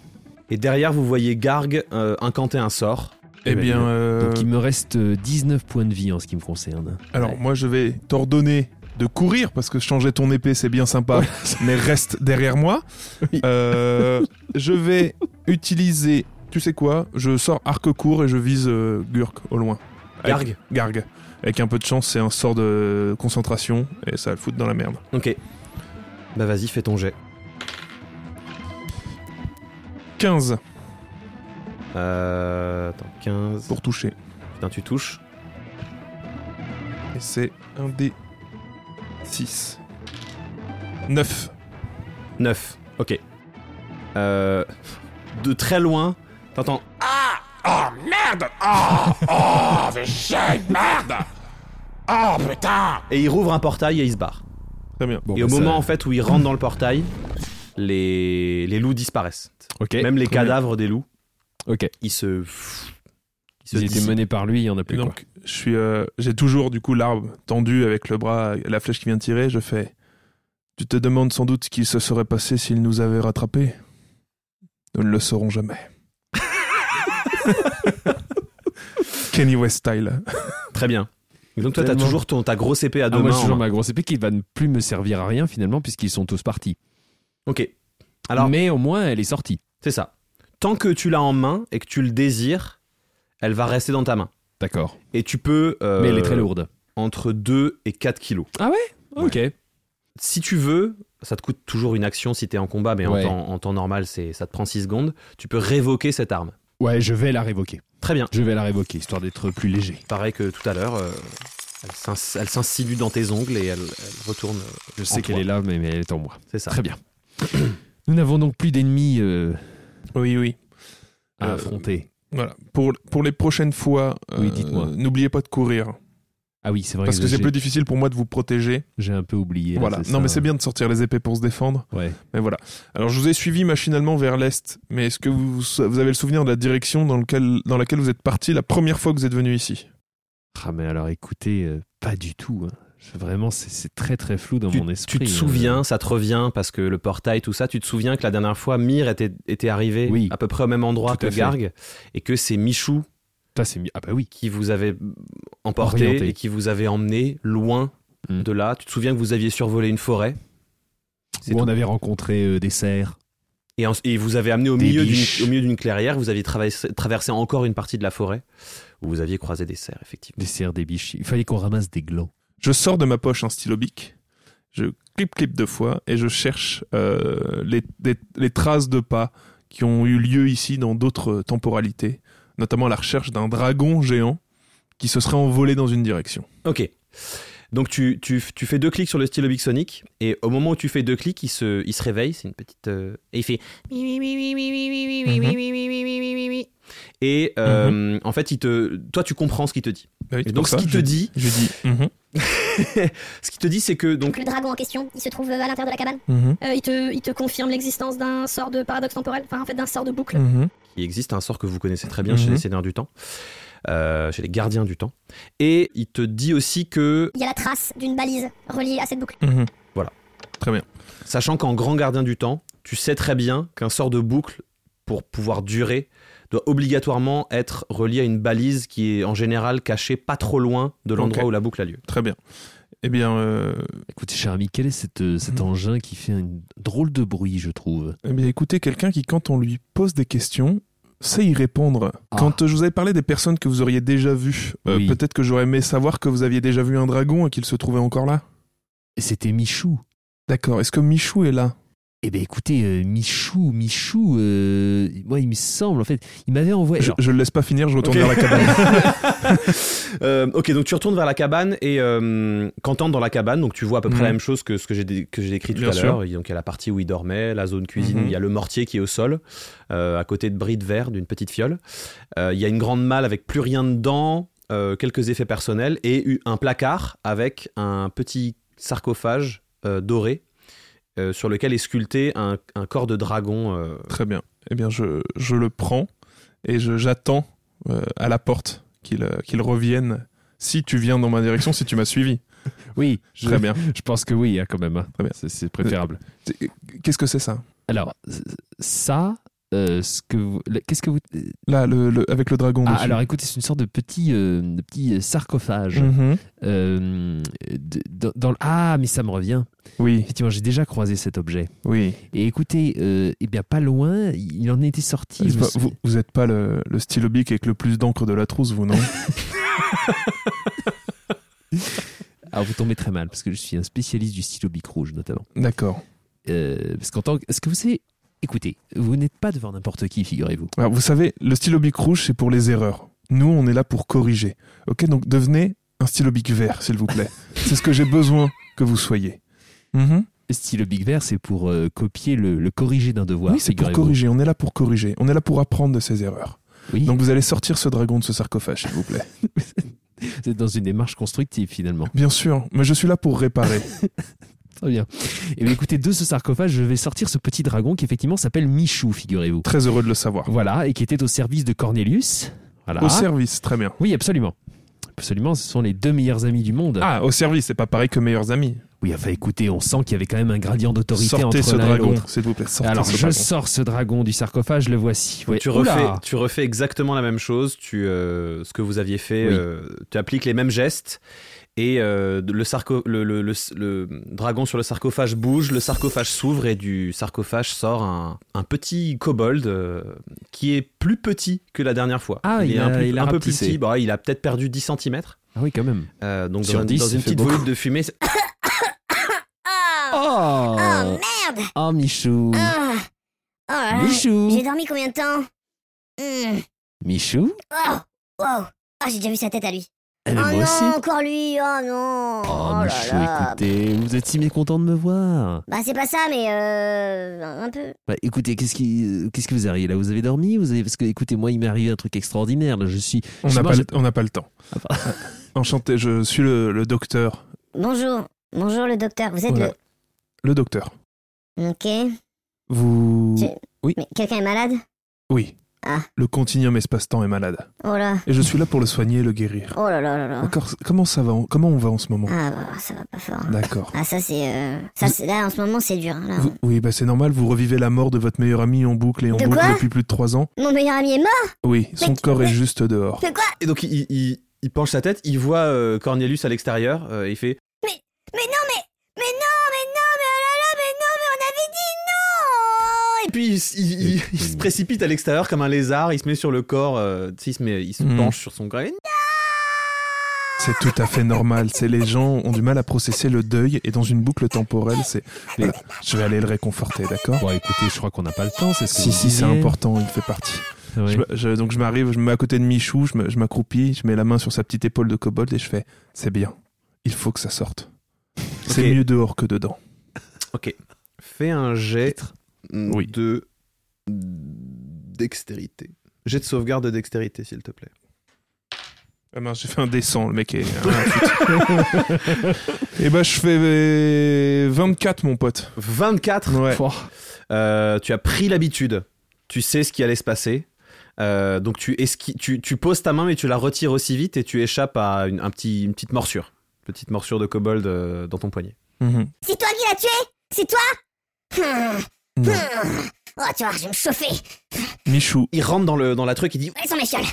[SPEAKER 1] Et derrière, vous voyez Garg euh, incanter un sort.
[SPEAKER 2] Eh
[SPEAKER 3] ben,
[SPEAKER 2] bien,
[SPEAKER 3] donc.
[SPEAKER 2] euh,
[SPEAKER 3] Donc il me reste euh, 19 points de vie en ce qui me concerne.
[SPEAKER 2] alors
[SPEAKER 3] Ouais.
[SPEAKER 2] moi je vais t'ordonner de courir parce que changer ton épée c'est bien sympa, mais reste derrière moi.
[SPEAKER 3] Oui.
[SPEAKER 2] Euh, je vais utiliser, tu sais quoi Je sors arc court et je vise euh, Gurk au loin. Avec-
[SPEAKER 1] Garg
[SPEAKER 2] Garg. Avec un peu de chance, c'est un sort de concentration et ça va le foutre dans la merde.
[SPEAKER 1] Ok. Bah vas-y, fais ton jet.
[SPEAKER 2] 15
[SPEAKER 1] Euh, attends, 15.
[SPEAKER 2] pour toucher.
[SPEAKER 1] Putain, tu touches.
[SPEAKER 2] Et c'est un des 6. 9.
[SPEAKER 1] 9. Ok. Euh, de très loin, t'entends
[SPEAKER 5] Oh merde Oh Oh chier Merde Oh putain
[SPEAKER 1] Et il rouvre un portail et il se barre.
[SPEAKER 2] Très bien.
[SPEAKER 3] Bon,
[SPEAKER 1] et
[SPEAKER 3] bah,
[SPEAKER 1] au
[SPEAKER 3] ça-
[SPEAKER 1] moment en fait où il rentre dans le portail, les, les loups disparaissent.
[SPEAKER 3] Ok.
[SPEAKER 1] Même les
[SPEAKER 2] très bien.
[SPEAKER 1] cadavres des loups,
[SPEAKER 3] Ok.
[SPEAKER 1] ils se. Ils se
[SPEAKER 3] Ils étaient
[SPEAKER 1] dissipent.
[SPEAKER 3] menés par lui, il y en a
[SPEAKER 2] Et
[SPEAKER 3] plus. quoi.
[SPEAKER 2] donc, je suis, euh, j'ai toujours du coup l'arbre tendu avec le bras, la flèche qui vient de tirer. Je fais. Tu te demandes sans doute ce qu'il se serait passé s'il nous avait rattrapés. Nous ne le saurons jamais. Kenny West style.
[SPEAKER 1] Très bien. Et donc toi, t'as
[SPEAKER 3] Tellement.
[SPEAKER 1] toujours ton, ta grosse épée à
[SPEAKER 3] Ah,
[SPEAKER 1] deux
[SPEAKER 3] moi,
[SPEAKER 1] mains.
[SPEAKER 3] j'ai toujours
[SPEAKER 1] main.
[SPEAKER 3] ma grosse épée qui va ne plus me servir à rien finalement puisqu'ils sont tous partis.
[SPEAKER 1] Ok. Alors,
[SPEAKER 3] Mais au moins, elle est sortie.
[SPEAKER 1] c'est ça. Tant que tu l'as en main et que tu le désires, elle va rester dans ta main.
[SPEAKER 3] D'accord.
[SPEAKER 1] Et tu peux. euh,
[SPEAKER 3] Mais elle est très lourde.
[SPEAKER 1] Entre 2 et 4 kilos.
[SPEAKER 3] Ok.
[SPEAKER 1] Si tu veux, ça te coûte toujours une action si t'es en combat, mais en,
[SPEAKER 3] Ouais.
[SPEAKER 1] temps, en temps normal, c'est, ça te prend 6 secondes. Tu peux révoquer cette arme.
[SPEAKER 3] Ouais, je vais la révoquer.
[SPEAKER 1] Très bien.
[SPEAKER 3] Je vais la révoquer histoire d'être plus léger.
[SPEAKER 1] Pareil que tout à l'heure, euh, elle, s'ins- elle s'insinue dans tes ongles et elle, elle retourne. euh,
[SPEAKER 3] Je sais qu'elle est là, mais, mais elle est en moi.
[SPEAKER 1] C'est ça.
[SPEAKER 3] Très bien. Nous n'avons donc plus d'ennemis euh,
[SPEAKER 2] Oui, oui.
[SPEAKER 3] à
[SPEAKER 2] Euh,
[SPEAKER 3] affronter.
[SPEAKER 2] Voilà. Pour, pour les prochaines fois,
[SPEAKER 3] Oui,
[SPEAKER 2] euh,
[SPEAKER 3] dites-moi.
[SPEAKER 2] n'oubliez pas de courir.
[SPEAKER 3] Ah oui, c'est vrai
[SPEAKER 2] Parce que c'est plus difficile pour moi de vous protéger.
[SPEAKER 3] j'ai un peu oublié. là,
[SPEAKER 2] voilà. Non,
[SPEAKER 3] ça.
[SPEAKER 2] mais c'est bien de sortir les épées pour se défendre.
[SPEAKER 3] Ouais.
[SPEAKER 2] Mais voilà. Alors, je vous ai suivi machinalement vers l'est. Mais est-ce que vous, vous avez le souvenir de la direction dans, lequel, dans laquelle vous êtes parti la première fois que vous êtes venu ici?
[SPEAKER 3] Ah, mais alors écoutez, euh, pas du tout. hein. Vraiment, c'est- c'est très très flou dans
[SPEAKER 1] Tu,
[SPEAKER 3] mon
[SPEAKER 1] tu
[SPEAKER 3] esprit.
[SPEAKER 1] te
[SPEAKER 3] euh.
[SPEAKER 1] souviens, ça te revient parce que le portail, tout ça, tu te souviens que la dernière fois, Myr était, était arrivé
[SPEAKER 3] Oui.
[SPEAKER 1] à peu près au même endroit
[SPEAKER 3] Tout
[SPEAKER 1] que. Garg et que c'est Michou
[SPEAKER 3] Ça, c'est mi- Ah bah oui.
[SPEAKER 1] qui vous avait emporté
[SPEAKER 3] Orienté.
[SPEAKER 1] et qui vous avait emmené loin
[SPEAKER 3] Mm.
[SPEAKER 1] de là. Tu te souviens que vous aviez survolé une forêt? C'est
[SPEAKER 3] Où
[SPEAKER 1] tout.
[SPEAKER 3] on avait rencontré euh, des cerfs.
[SPEAKER 1] et, en- et vous avez amené au
[SPEAKER 3] Des
[SPEAKER 1] milieu, d'une, au milieu d'une clairière, vous aviez traversé, traversé encore une partie de la forêt où vous aviez croisé des cerfs, effectivement.
[SPEAKER 3] Des cerfs, des biches. Il fallait qu'on ramasse des glands.
[SPEAKER 2] Je sors de ma poche un stylo bic. Je clip-clip deux fois et je cherche euh, les, traces de pas qui ont eu lieu ici dans d'autres temporalités. Notamment la recherche d'un dragon géant qui se serait envolé dans une direction.
[SPEAKER 1] Ok. Donc tu, tu, tu fais deux clics sur le stylo Big Sonic et au moment où tu fais deux clics, il se, il se réveille, c'est une petite... euh, et il fait... Et euh, en fait, il te, toi tu comprends ce qu'il te dit.
[SPEAKER 2] Ah oui,
[SPEAKER 1] Et donc ce qu'il
[SPEAKER 2] je-
[SPEAKER 1] te dit,
[SPEAKER 2] Je dis. Mhm.
[SPEAKER 1] ce qu'il te dit, c'est que donc
[SPEAKER 6] Donc le dragon en question, il se trouve à l'intérieur de la cabane.
[SPEAKER 2] Mhm,
[SPEAKER 6] Euh, il, te, il te confirme l'existence d'un sort de paradoxe temporel, enfin en fait d'un sort de boucle.
[SPEAKER 1] Il existe un sort que vous connaissez très bien chez
[SPEAKER 2] Mhm.
[SPEAKER 1] les Seigneurs du Temps, euh, chez les Gardiens du Temps, et il te dit aussi que,
[SPEAKER 6] Il y a la trace d'une balise reliée à cette boucle.
[SPEAKER 2] Mhm.
[SPEAKER 1] Voilà.
[SPEAKER 2] Très bien.
[SPEAKER 1] sachant qu'en Grand Gardien du Temps, tu sais très bien qu'un sort de boucle, pour pouvoir durer, doit obligatoirement être relié à une balise qui est en général cachée pas trop loin de l'endroit où la boucle a lieu.
[SPEAKER 2] Très bien. Eh bien, euh,
[SPEAKER 4] Écoutez, cher ami, quel est cet, euh, cet
[SPEAKER 2] Mhm.
[SPEAKER 4] engin qui fait un drôle de bruit, je trouve?
[SPEAKER 2] eh bien, écoutez, quelqu'un qui, quand on lui pose des questions, sait y répondre.
[SPEAKER 4] Ah.
[SPEAKER 2] Quand euh, je vous avais parlé des personnes que vous auriez déjà vues, euh,
[SPEAKER 4] Oui.
[SPEAKER 2] peut-être que j'aurais aimé savoir que vous aviez déjà vu un dragon et qu'il se trouvait encore là.
[SPEAKER 4] C'était Michou.
[SPEAKER 2] D'accord. Est-ce que Michou est là?
[SPEAKER 4] Eh ben écoutez, euh, Michou, Michou, euh, moi il me semble, en fait, il m'avait envoyé...
[SPEAKER 2] je, le laisse pas finir, je retourne vers la cabane.
[SPEAKER 1] Euh, ok, donc tu retournes vers la cabane et euh, quand t'entres dans la cabane, donc tu vois à peu près
[SPEAKER 2] Mhm.
[SPEAKER 1] la même chose que ce que j'ai dé- que j'ai décrit tout
[SPEAKER 2] Bien
[SPEAKER 1] à l'heure. Donc il y a la partie où il dormait, la zone cuisine,
[SPEAKER 2] Mhm.
[SPEAKER 1] il y a le mortier qui est au sol, euh, à côté de bris de verre d'une petite fiole. Euh, il y a une grande malle avec plus rien dedans, euh, quelques effets personnels et un placard avec un petit sarcophage euh, doré euh, sur lequel est sculpté un, un corps de dragon. euh,
[SPEAKER 2] Très bien. Eh bien, je, je le prends et je- j'attends euh, à la porte qu'il qu'il revienne. Si tu viens dans ma direction, si tu m'as suivi.
[SPEAKER 3] Oui, je,
[SPEAKER 2] Très bien.
[SPEAKER 3] je pense que oui, hein, quand même. hein.
[SPEAKER 2] Très bien.
[SPEAKER 3] C'est- C'est préférable.
[SPEAKER 2] Qu'est-ce que c'est ça?
[SPEAKER 3] Alors, ça, euh, ce que vous- le- qu'est-ce que vous.
[SPEAKER 2] Là, le, le- avec le dragon
[SPEAKER 3] Ah, alors écoutez, c'est une sorte de petit, euh, de petit sarcophage.
[SPEAKER 2] Mhm.
[SPEAKER 3] Euh, de- dans, dans le- ah, mais ça me revient.
[SPEAKER 2] Oui,
[SPEAKER 3] Effectivement, j'ai déjà croisé cet objet.
[SPEAKER 2] oui.
[SPEAKER 3] Et écoutez, euh, eh bien, pas loin, il en était sorti.
[SPEAKER 2] pas-
[SPEAKER 3] souviens-
[SPEAKER 2] vous, vous êtes pas le, le stylo bic avec le plus d'encre de la trousse, vous, non
[SPEAKER 3] Alors, vous tombez très mal, parce que je suis un spécialiste du stylo bic rouge, notamment.
[SPEAKER 2] D'accord.
[SPEAKER 3] Euh, parce qu'en tant que. Est-ce que vous savez. Écoutez, vous n'êtes pas devant n'importe qui, figurez-vous.
[SPEAKER 2] Alors, vous savez, le stylo bic rouge, c'est pour les erreurs. Nous, on est là pour corriger. Ok, donc devenez un stylo bic vert, s'il vous plaît. c'est ce que j'ai besoin que vous soyez. Mhm.
[SPEAKER 3] Le stylo bic vert, c'est pour euh, copier le, le corrigé d'un devoir.
[SPEAKER 2] oui, c'est pour corriger. On est là pour corriger. On est là pour apprendre de ses erreurs.
[SPEAKER 3] Oui,
[SPEAKER 2] Donc, vous allez sortir ce dragon de ce sarcophage, s'il vous plaît.
[SPEAKER 3] vous êtes dans une démarche constructive, finalement.
[SPEAKER 2] Bien sûr, mais je suis là pour réparer.
[SPEAKER 3] Très bien. Et bien, écoutez, de ce sarcophage, je vais sortir ce petit dragon qui, effectivement, s'appelle Michou, figurez-vous.
[SPEAKER 2] Très heureux de le savoir.
[SPEAKER 3] Voilà, et qui était au service de Cornelius. Voilà.
[SPEAKER 2] Au service, très bien.
[SPEAKER 3] Oui, absolument. Absolument, ce sont les deux meilleurs amis du monde.
[SPEAKER 2] Ah, au service, c'est pas pareil que meilleurs amis.
[SPEAKER 3] Oui, enfin, écoutez, on sent qu'il y avait quand même un gradient d'autorité
[SPEAKER 2] Sortez
[SPEAKER 3] entre
[SPEAKER 2] ce
[SPEAKER 3] l'un et
[SPEAKER 2] dragon,
[SPEAKER 3] l'autre.
[SPEAKER 2] s'il vous plaît. Sortez
[SPEAKER 3] Alors,
[SPEAKER 2] ce
[SPEAKER 3] je
[SPEAKER 2] dragon.
[SPEAKER 3] sors ce dragon du sarcophage, le voici. Ouais.
[SPEAKER 1] Tu
[SPEAKER 3] Oula
[SPEAKER 1] refais, tu refais exactement la même chose, tu, euh, ce que vous aviez fait,
[SPEAKER 3] Oui.
[SPEAKER 1] euh, tu appliques les mêmes gestes, et euh, le, sarco- le, le- le- le dragon sur le sarcophage bouge, le sarcophage s'ouvre, et du sarcophage sort un, un petit kobold euh, qui est plus petit que la dernière fois.
[SPEAKER 3] Ah,
[SPEAKER 1] il,
[SPEAKER 3] il
[SPEAKER 1] est
[SPEAKER 3] a-
[SPEAKER 1] un, plus-
[SPEAKER 3] il a
[SPEAKER 1] un peu plus petit, Bah, il a peut-être perdu 10 cm.
[SPEAKER 3] Ah oui, quand même.
[SPEAKER 1] donc
[SPEAKER 3] Sur
[SPEAKER 1] dans, un-
[SPEAKER 3] 10,
[SPEAKER 1] dans
[SPEAKER 3] ça
[SPEAKER 1] une petite volute de fumée,
[SPEAKER 6] Oh,
[SPEAKER 3] Oh,
[SPEAKER 6] oh merde
[SPEAKER 3] Oh, Michou.
[SPEAKER 6] Oh là là.
[SPEAKER 3] Michou
[SPEAKER 6] J'ai dormi combien de temps? Hmm.
[SPEAKER 3] Michou
[SPEAKER 6] Oh, wow. Ah, j'ai déjà vu sa tête à lui.
[SPEAKER 3] Eh ben,
[SPEAKER 6] oh
[SPEAKER 3] Moi
[SPEAKER 6] non,
[SPEAKER 3] aussi
[SPEAKER 6] encore lui, oh non
[SPEAKER 3] Oh,
[SPEAKER 6] là
[SPEAKER 3] Michou,
[SPEAKER 6] là.
[SPEAKER 3] écoutez, vous êtes si mécontent de me voir.
[SPEAKER 6] Bah c'est pas ça, mais euh, un peu.
[SPEAKER 3] Bah, écoutez, qu'est-ce qui, euh, qu'est-ce que vous arrivez là? Vous avez dormi? Vous avez... Parce que, écoutez, moi, il m'est arrivé un truc extraordinaire. Là, je suis.
[SPEAKER 2] On n'a pas, le- on n'a pas le temps.
[SPEAKER 3] Ah, pardon.
[SPEAKER 2] Enchanté, je suis le, le docteur.
[SPEAKER 6] Bonjour, bonjour le docteur. Vous êtes
[SPEAKER 2] Voilà. Le docteur.
[SPEAKER 6] le. Ok.
[SPEAKER 2] Vous...
[SPEAKER 6] J'ai- Mais quelqu'un est malade?
[SPEAKER 2] Oui.
[SPEAKER 6] Ah.
[SPEAKER 2] Le continuum espace-temps est malade.
[SPEAKER 6] Oh là.
[SPEAKER 2] Et je suis là pour le soigner et le guérir.
[SPEAKER 6] Oh là là là là.
[SPEAKER 2] D'accord. Comment ça va en- Comment on va en ce moment?
[SPEAKER 6] Ah bah ça va pas fort.
[SPEAKER 2] D'accord.
[SPEAKER 6] Ah ça c'est euh, ça c'est là en ce moment c'est dur. hein, Là.
[SPEAKER 2] Vous- oui, bah c'est normal, vous revivez la mort de votre meilleur ami en boucle et en
[SPEAKER 6] De
[SPEAKER 2] boucle depuis plus de trois ans.
[SPEAKER 6] Mon meilleur ami est mort?
[SPEAKER 2] Oui, son
[SPEAKER 6] Mais-
[SPEAKER 2] corps est juste dehors.
[SPEAKER 6] De quoi?
[SPEAKER 1] Et donc il, il- il penche sa tête, il voit euh, Cornelius à l'extérieur, euh, il fait
[SPEAKER 6] Mais non mais mais
[SPEAKER 1] puis il, s- il- il- il se précipite à l'extérieur comme un lézard, il se met sur le corps, euh, il se, met- il se
[SPEAKER 2] Mhm.
[SPEAKER 1] penche sur son corps. et-
[SPEAKER 2] C'est tout à fait normal. C'est les gens ont du mal à processer le deuil et dans une boucle temporelle, c'est. Voilà. Je vais aller le réconforter, d'accord?
[SPEAKER 3] Bon, écoutez, je crois qu'on n'a pas le temps. C'est ce
[SPEAKER 2] Si, si, c'est important, il fait partie. Je je- donc je m'arrive, je me mets à côté de Michou, je m'accroupis, je mets la main sur sa petite épaule de kobold et je fais C'est bien, il faut que ça sorte. C'est
[SPEAKER 1] Ok.
[SPEAKER 2] mieux dehors que dedans.
[SPEAKER 1] Fais un jet
[SPEAKER 2] Oui.
[SPEAKER 1] de dextérité. Jet de sauvegarde de dextérité, s'il te plaît.
[SPEAKER 2] Ah mince, j'ai fait un descend, le mec est. Et bah, je fais 24, mon pote.
[SPEAKER 1] 24
[SPEAKER 2] Ouais.
[SPEAKER 1] Euh, tu as pris l'habitude. Tu sais ce qui allait se passer. Euh, donc tu, esqui- tu, tu poses ta main mais tu la retires aussi vite et tu échappes à une, un petit, une petite morsure. Petite morsure de kobold euh, dans ton poignet.
[SPEAKER 2] Mhm.
[SPEAKER 6] C'est toi qui l'as tué? C'est toi? Hum,
[SPEAKER 2] Non.
[SPEAKER 6] hum. Oh, tu vois, je vais me chauffer.
[SPEAKER 2] Michou,
[SPEAKER 1] Il rentre dans le, dans la truc, il dit
[SPEAKER 6] Où elles sont mes fioles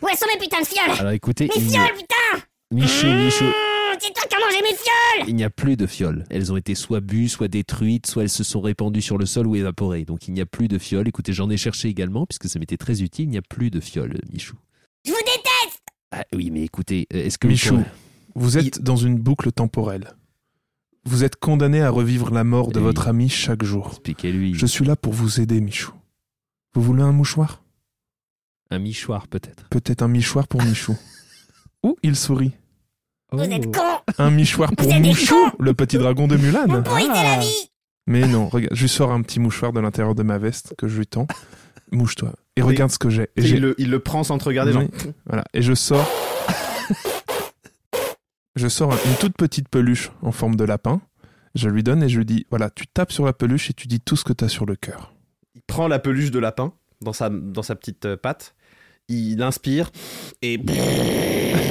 [SPEAKER 6] Où elles sont mes putains de fioles?
[SPEAKER 3] Alors écoutez,
[SPEAKER 6] Mes
[SPEAKER 3] il
[SPEAKER 6] fioles, putain
[SPEAKER 3] Michou, Michou,
[SPEAKER 6] Hum, C'est toi qui as mangé mes fioles
[SPEAKER 3] il n'y a plus de fioles. Elles ont été soit bues, soit détruites, soit elles se sont répandues sur le sol ou évaporées. Donc il n'y a plus de fioles. Écoutez, j'en ai cherché également puisque ça m'était très utile. Il n'y a plus de fioles, Michou.
[SPEAKER 6] Je vous déteste
[SPEAKER 3] Ah oui, mais écoutez, euh, est-ce que vous
[SPEAKER 2] Michou,
[SPEAKER 3] pourrez-
[SPEAKER 2] vous êtes dans une boucle temporelle. Vous êtes condamné à revivre la mort de votre ami chaque jour.
[SPEAKER 3] expliquez-lui
[SPEAKER 2] Je suis là pour vous aider, Michou. Vous voulez un mouchoir?
[SPEAKER 3] Un michoir peut-être
[SPEAKER 2] Peut-être un michoir pour Michou. Ouh, il sourit.
[SPEAKER 6] Vous êtes
[SPEAKER 3] Oh.
[SPEAKER 6] cons
[SPEAKER 2] Un michoir pour
[SPEAKER 6] Vous êtes des
[SPEAKER 2] Mouchou,
[SPEAKER 6] cons
[SPEAKER 2] le petit dragon de
[SPEAKER 6] Vous
[SPEAKER 2] Mulan.
[SPEAKER 6] pourrissez
[SPEAKER 3] Ah.
[SPEAKER 6] la vie
[SPEAKER 2] Mais non, regarde, je lui sors un petit mouchoir de l'intérieur de ma veste que je lui tends. Mouche-toi. Et
[SPEAKER 1] Oui.
[SPEAKER 2] regarde ce que j'ai. Et,
[SPEAKER 1] Et
[SPEAKER 2] j'ai-
[SPEAKER 1] il, le, il le prend sans te regarder.
[SPEAKER 2] Oui.
[SPEAKER 1] genre,
[SPEAKER 2] Voilà. Et je sors. je sors une toute petite peluche en forme de lapin. Je lui donne et je lui dis voilà, tu tapes sur la peluche et tu dis tout ce que tu as sur le cœur.
[SPEAKER 1] il prend la peluche de lapin dans sa, dans sa petite euh, patte. Il inspire et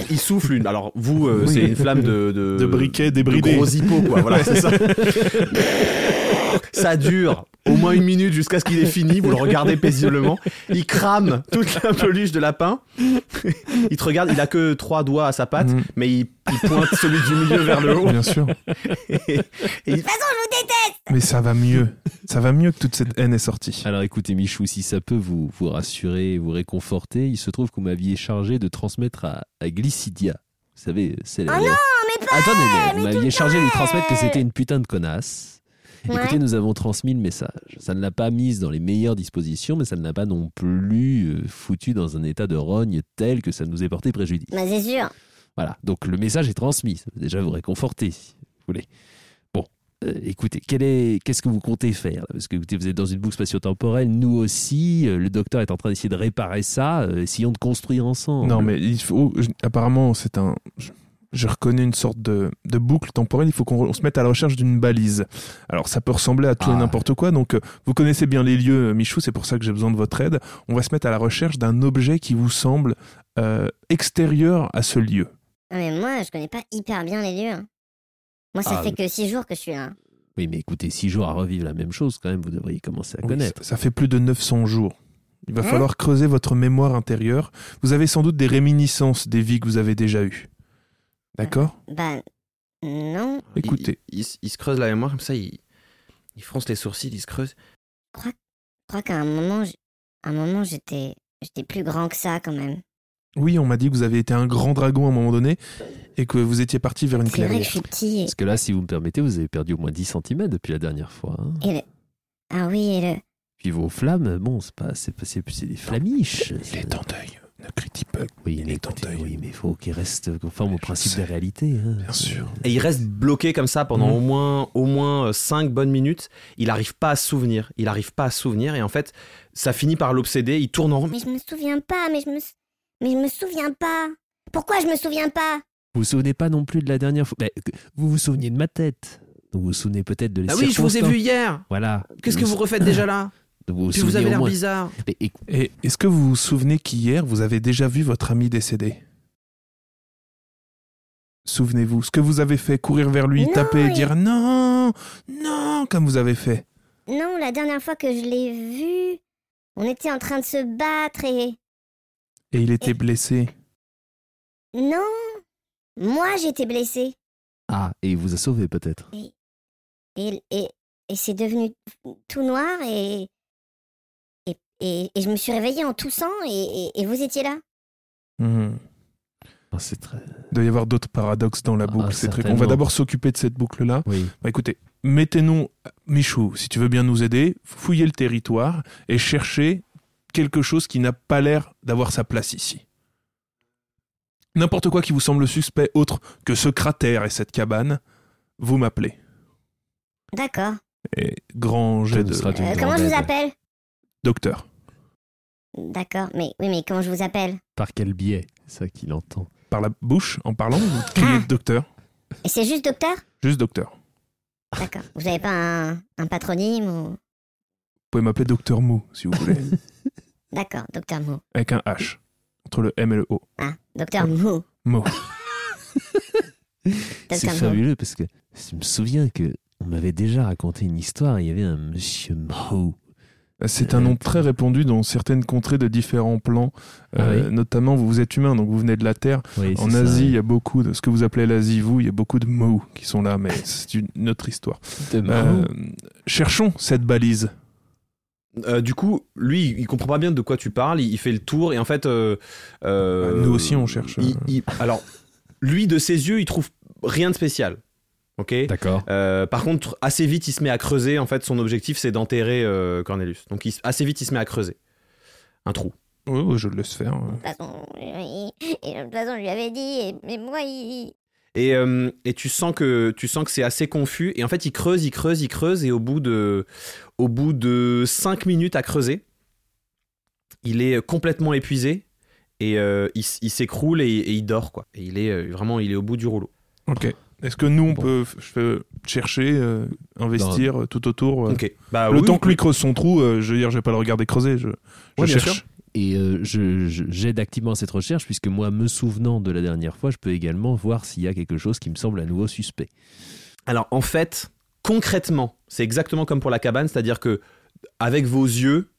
[SPEAKER 1] il souffle une. Alors vous, euh,
[SPEAKER 2] Oui.
[SPEAKER 1] c'est une flamme de de,
[SPEAKER 2] de débridés.
[SPEAKER 1] gros hippos quoi. Voilà, c'est ça. ça dure au moins une minute jusqu'à ce qu'il ait fini. Vous le regardez paisiblement. Il crame toute la peluche de lapin. il te regarde. Il a que trois doigts à sa patte,
[SPEAKER 2] Mhm.
[SPEAKER 1] mais il, il pointe celui du milieu vers le haut.
[SPEAKER 2] Bien sûr.
[SPEAKER 1] Et, et il-
[SPEAKER 6] De toute façon, je vous déteste
[SPEAKER 2] Mais ça va mieux. Ça va mieux que toute cette haine est sortie.
[SPEAKER 3] Alors écoutez, Michou, si ça peut vous, vous rassurer, vous réconforter, il se trouve que vous m'aviez chargé de transmettre à, à Glycidia. Vous savez, c'est la-
[SPEAKER 6] Oh non, mais pas
[SPEAKER 3] Attendez, mais
[SPEAKER 6] mais
[SPEAKER 3] vous m'aviez chargé de lui transmettre que c'était une putain de connasse.
[SPEAKER 6] Ouais.
[SPEAKER 3] Écoutez, nous avons transmis le message. Ça ne l'a pas mise dans les meilleures dispositions, mais ça ne l'a pas non plus euh, foutu dans un état de rogne tel que ça nous ait porté préjudice.
[SPEAKER 6] Bah, c'est sûr.
[SPEAKER 3] Voilà, donc le message est transmis. Ça va déjà vous réconforter, si vous voulez. Bon, euh, écoutez, qu'est-ce que vous comptez faire là? Parce que écoutez, vous êtes dans une boucle spatio-temporelle, nous aussi. euh, le docteur est en train d'essayer de réparer ça. euh, essayons de construire ensemble.
[SPEAKER 2] Non, mais il faut. je- apparemment, c'est un. Je, je reconnais une sorte de, de boucle temporelle. Il faut qu'on on se mette à la recherche d'une balise. Alors, ça peut ressembler à tout et
[SPEAKER 3] Ah.
[SPEAKER 2] n'importe quoi. Donc, euh, vous connaissez bien les lieux, euh, Michou. C'est pour ça que j'ai besoin de votre aide. On va se mettre à la recherche d'un objet qui vous semble euh, extérieur à ce lieu.
[SPEAKER 6] Ah, mais moi, je connais pas hyper bien les lieux. hein. Moi, ça
[SPEAKER 3] Ah,
[SPEAKER 6] fait que six jours que je suis là.
[SPEAKER 3] Oui, mais écoutez, six jours à revivre la même chose, quand même, vous devriez commencer à
[SPEAKER 2] Oui,
[SPEAKER 3] connaître.
[SPEAKER 2] ça, ça fait plus de 900 jours. Il va
[SPEAKER 6] Hein?
[SPEAKER 2] falloir creuser votre mémoire intérieure. Vous avez sans doute des réminiscences des vies que vous avez déjà eues. D'accord
[SPEAKER 6] Bah, non.
[SPEAKER 2] Écoutez.
[SPEAKER 1] il, il se- il se creuse la mémoire comme ça. Il, il fronce les sourcils, il se creuse.
[SPEAKER 6] Je crois qu'à un moment, à un moment, j'étais, j'étais plus grand que ça quand même.
[SPEAKER 2] Oui, on m'a dit que vous avez été un grand dragon à un moment donné et que vous étiez parti vers une
[SPEAKER 6] vrai que
[SPEAKER 2] clairière.
[SPEAKER 6] je suis petit.
[SPEAKER 3] Parce que là, si vous me permettez, vous avez perdu au moins 10 cm depuis la dernière fois. hein.
[SPEAKER 6] Et, et le... Ah oui, et le...
[SPEAKER 3] Puis vos flammes, bon, c'est pas, c'est pas, c'est c'est des flamiches.
[SPEAKER 2] Il est en deuil. Ne critique pas.
[SPEAKER 3] Oui,
[SPEAKER 2] Il
[SPEAKER 3] mais écoutez, oui, mais il faut qu'il reste conforme au principe
[SPEAKER 2] sais.
[SPEAKER 3] des réalités. hein.
[SPEAKER 2] Bien sûr.
[SPEAKER 1] Et il reste bloqué comme ça pendant
[SPEAKER 2] Mhm.
[SPEAKER 1] au moins au moins 5 bonnes minutes. Il n'arrive pas à se souvenir. Il n'arrive pas à se souvenir et en fait, ça finit par l'obséder. Il tourne en rond.
[SPEAKER 6] Mais je me souviens pas, mais je me... Mais je me souviens pas. Pourquoi je me souviens pas?
[SPEAKER 3] Vous vous souvenez pas non plus de la dernière fois? Mais, que- Vous vous souveniez de ma tête. Donc vous vous souvenez peut-être de les
[SPEAKER 1] Ah oui, je vous ai vu hier.
[SPEAKER 3] Voilà.
[SPEAKER 1] Qu'est-ce que vous refaites déjà là?
[SPEAKER 3] Vous vous
[SPEAKER 1] Puis vous avez l'air bizarre.
[SPEAKER 3] Mais écou-
[SPEAKER 2] Et est-ce que vous vous souvenez qu'hier, vous avez déjà vu votre ami décédé? Souvenez-vous, ce que vous avez fait, courir vers lui,
[SPEAKER 6] Non,
[SPEAKER 2] taper et
[SPEAKER 6] il-
[SPEAKER 2] dire non, non, comme vous avez fait.
[SPEAKER 6] Non, la dernière fois que je l'ai vu, on était en train de se battre et...
[SPEAKER 2] Et il était blessé.
[SPEAKER 6] Non Moi, j'étais blessée.
[SPEAKER 3] Ah, et il vous a sauvé peut-être.
[SPEAKER 6] Et, et, et c'est devenu tout noir et... Et, je me suis réveillée en toussant et, et, et vous étiez là
[SPEAKER 2] Mhm.
[SPEAKER 3] Ah, c'est très.
[SPEAKER 2] Il doit y avoir d'autres paradoxes dans la
[SPEAKER 3] Ah,
[SPEAKER 2] boucle. c'est très... On va d'abord s'occuper de cette boucle-là.
[SPEAKER 3] Oui.
[SPEAKER 2] Bah, écoutez, mettez-nous, Michou, si tu veux bien nous aider, fouillez le territoire et cherchez quelque chose qui n'a pas l'air d'avoir sa place ici. N'importe quoi qui vous semble suspect autre que ce cratère et cette cabane, vous m'appelez.
[SPEAKER 6] D'accord.
[SPEAKER 2] Et grand jet de
[SPEAKER 6] Euh, comment je vous appelle?
[SPEAKER 2] Docteur.
[SPEAKER 6] D'accord, mais oui, mais comment je vous appelle?
[SPEAKER 3] Par quel biais C'est ça qu'il entend?
[SPEAKER 2] par la bouche en parlant Vous criez
[SPEAKER 6] Ah.
[SPEAKER 2] docteur?
[SPEAKER 6] Et c'est juste docteur?
[SPEAKER 2] Juste docteur.
[SPEAKER 6] D'accord. Vous avez pas un, un patronyme ou...
[SPEAKER 2] Vous pouvez m'appeler docteur Mou si vous voulez.
[SPEAKER 6] D'accord, docteur Mou.
[SPEAKER 2] avec un H entre le M et le O.
[SPEAKER 6] Ah, docteur Mou.
[SPEAKER 2] Mou.
[SPEAKER 3] C'est
[SPEAKER 6] Mou.
[SPEAKER 3] fabuleux parce que je me souviens que on m'avait déjà raconté une histoire. Il y avait un monsieur Mao.
[SPEAKER 2] C'est un nom très répandu dans certaines contrées de différents plans.
[SPEAKER 3] Ah
[SPEAKER 2] Euh,
[SPEAKER 3] oui
[SPEAKER 2] Notamment, vous êtes humain, donc vous venez de la Terre.
[SPEAKER 3] Oui,
[SPEAKER 2] En
[SPEAKER 3] ça,
[SPEAKER 2] Asie, il y a beaucoup de ce que vous appelez l'Asie, vous, il y a beaucoup de Mou qui sont là, mais c'est une une autre histoire. Euh, cherchons cette balise.
[SPEAKER 1] Euh, du coup, lui, il comprend pas bien de quoi tu parles. Il, il fait le tour et en fait, euh, euh,
[SPEAKER 2] Bah, nous aussi, on cherche,
[SPEAKER 1] il-
[SPEAKER 2] euh.
[SPEAKER 1] il- alors, lui, de ses yeux, il trouve rien de spécial. Ok.
[SPEAKER 3] D'accord.
[SPEAKER 1] Euh, par contre, assez vite, il se met à creuser. En fait, son objectif, c'est d'enterrer euh, Cornelius. Donc, il- assez vite, il se met à creuser un trou.
[SPEAKER 2] Oui, oui, je le laisse faire.
[SPEAKER 6] De toute façon, il- et de toute façon, je lui avais dit, et- mais moi, il...
[SPEAKER 1] Et, euh, et tu sens que tu sens que c'est assez confus. Et en fait, il creuse, il creuse, il creuse. Et au bout de, au bout de 5 minutes à creuser, il est complètement épuisé. Et euh, il, s'écroule et, et il dort. quoi. Et il est vraiment il est au bout du rouleau.
[SPEAKER 2] Ok. Est-ce que nous, on
[SPEAKER 3] Bon.
[SPEAKER 2] peut f- je fais chercher, euh, investir euh, tout autour euh.
[SPEAKER 1] Bah,
[SPEAKER 2] Le
[SPEAKER 1] oui,
[SPEAKER 2] temps
[SPEAKER 1] oui.
[SPEAKER 2] que lui creuse son trou, euh, je veux dire, je vais pas le regarder creuser. Je, je
[SPEAKER 1] Ouais, bien
[SPEAKER 2] cherche.
[SPEAKER 1] sûr.
[SPEAKER 3] Et euh, je- j'aide activement à cette recherche puisque moi, me souvenant de la dernière fois, je peux également voir s'il y a quelque chose qui me semble à nouveau suspect.
[SPEAKER 1] Alors en fait, concrètement, c'est exactement comme pour la cabane, c'est-à-dire que avec vos yeux,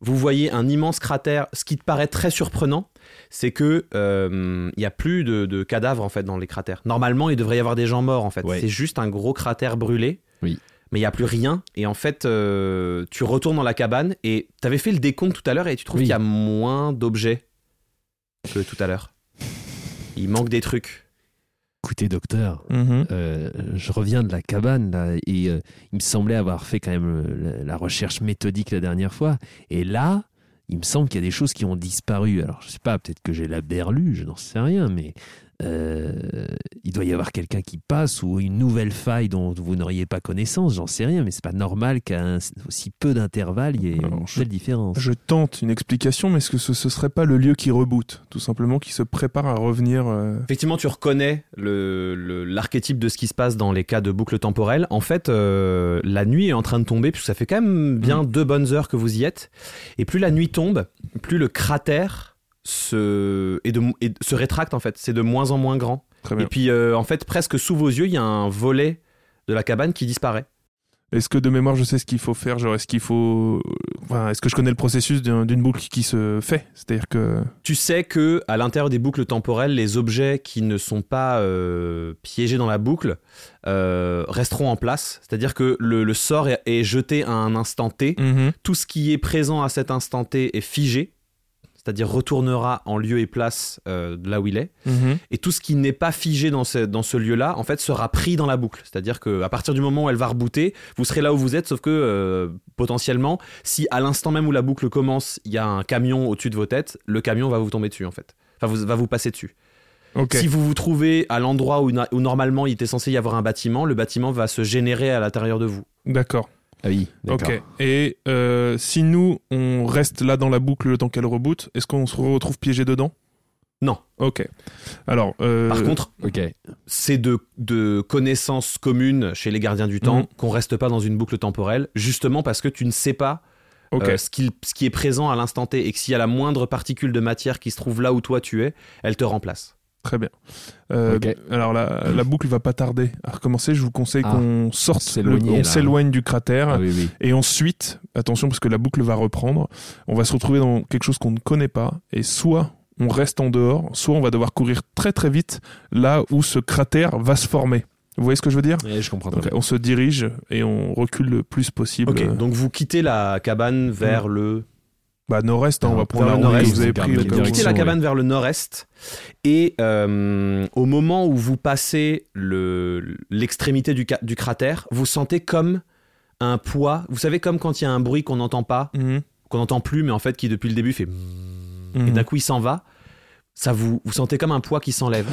[SPEAKER 1] vous voyez un immense cratère. Ce qui te paraît très surprenant, c'est que euh, il y a plus de, de cadavres en fait dans les cratères. Normalement, il devrait y avoir des gens morts en fait.
[SPEAKER 3] Ouais.
[SPEAKER 1] C'est juste un gros cratère brûlé.
[SPEAKER 3] Oui.
[SPEAKER 1] Mais il n'y a plus rien. Et en fait, euh, tu retournes dans la cabane et tu avais fait le décompte tout à l'heure et tu trouves
[SPEAKER 3] Oui.
[SPEAKER 1] qu'il y a moins d'objets que tout à l'heure. Il manque des trucs.
[SPEAKER 3] Écoutez, docteur,
[SPEAKER 2] Mhm.
[SPEAKER 3] euh, je reviens de la cabane là, et euh, il me semblait avoir fait quand même euh, la, la recherche méthodique la dernière fois. Et là, il me semble qu'il y a des choses qui ont disparu. Alors, je sais pas, peut-être que j'ai la berlue, je n'en sais rien, mais il doit y avoir quelqu'un qui passe ou une nouvelle faille dont vous n'auriez pas connaissance, j'en sais rien, mais c'est pas normal qu'à un- aussi peu d'intervalle, il y ait
[SPEAKER 2] Alors,
[SPEAKER 3] une
[SPEAKER 2] je-
[SPEAKER 3] telle différence.
[SPEAKER 2] Je tente une explication, mais est-ce que ce, ce serait pas le lieu qui reboot Tout simplement, qui se prépare à revenir euh,
[SPEAKER 1] Effectivement, tu reconnais le- le- l'archétype de ce qui se passe dans les cas de boucle temporelle. En fait, euh, la nuit est en train de tomber, puisque ça fait quand même bien deux bonnes heures que vous y êtes. Et plus la nuit tombe, plus le cratère se, est de- se rétracte, en fait. C'est de moins en moins grand. Et puis, euh, en fait, presque sous vos yeux, il y a un volet de la cabane qui disparaît.
[SPEAKER 2] Est-ce que de mémoire, je sais ce qu'il faut faire Genre, est-ce qu'il faut. Enfin, est-ce que je connais le processus d'un- d'une boucle qui se fait? C'est-à-dire que.
[SPEAKER 1] Tu sais que à l'intérieur des boucles temporelles, les objets qui ne sont pas euh, piégés dans la boucle euh, resteront en place. C'est-à-dire que le, le sort est, est jeté à un instant T.
[SPEAKER 2] Mhm.
[SPEAKER 1] Tout ce qui est présent à cet instant T est figé, c'est-à-dire retournera en lieu et place euh, de là où il est.
[SPEAKER 2] Mhm.
[SPEAKER 1] Et tout ce qui n'est pas figé dans ce, dans ce lieu-là, en fait, sera pris dans la boucle. C'est-à-dire qu'à partir du moment où elle va rebooter, vous serez là où vous êtes, sauf que euh, potentiellement, si à l'instant même où la boucle commence, il y a un camion au-dessus de vos têtes, le camion va vous tomber dessus, en fait. Enfin, vous, va vous passer dessus. Si vous vous trouvez à l'endroit où, où normalement il était censé y avoir un bâtiment, le bâtiment va se générer à l'intérieur de vous.
[SPEAKER 2] D'accord.
[SPEAKER 3] Ah oui, d'accord.
[SPEAKER 2] Ok. Et euh, si nous, on reste là dans la boucle le temps qu'elle reboot, est-ce qu'on se retrouve piégé dedans?
[SPEAKER 1] Non.
[SPEAKER 2] Ok. Alors. euh,
[SPEAKER 1] Par contre,
[SPEAKER 3] Ok.
[SPEAKER 1] c'est de, de connaissances communes chez les gardiens du temps
[SPEAKER 2] Mhm.
[SPEAKER 1] qu'on reste pas dans une boucle temporelle, justement parce que tu ne sais pas
[SPEAKER 2] Ok.
[SPEAKER 1] euh, ce, qu'il- ce qui est présent à l'instant T et que s'il y a la moindre particule de matière qui se trouve là où toi tu es, elle te remplace.
[SPEAKER 2] Très bien. Euh. Alors la, la boucle va pas tarder à recommencer. Je vous conseille
[SPEAKER 3] Ah.
[SPEAKER 2] qu'on sorte, on s'éloigne du cratère.
[SPEAKER 3] Ah oui, oui.
[SPEAKER 2] Et ensuite, attention parce que la boucle va reprendre, on va se retrouver dans quelque chose qu'on ne connaît pas. Et soit on reste en dehors, soit on va devoir courir très très vite là où ce cratère va se former. Vous voyez ce que je veux dire?
[SPEAKER 3] Ouais, je comprends
[SPEAKER 2] Donc. On se dirige et on recule le plus possible.
[SPEAKER 1] Ok,
[SPEAKER 2] Euh,
[SPEAKER 1] donc vous quittez la cabane vers le.
[SPEAKER 2] Bah nord-est, hein, on va
[SPEAKER 3] Alors,
[SPEAKER 2] prendre la route que vous avez pris.
[SPEAKER 1] Vous quittez la cabane vers le nord-est et euh, au moment où vous passez le- l'extrémité du, du cratère, vous sentez comme un poids. Vous savez, comme quand il y a un bruit qu'on n'entend pas,
[SPEAKER 2] Mhm.
[SPEAKER 1] qu'on n'entend plus, mais en fait qui depuis le début fait. Et
[SPEAKER 2] Mhm.
[SPEAKER 1] d'un coup il s'en va. Ça vous, vous sentez comme un poids qui s'enlève.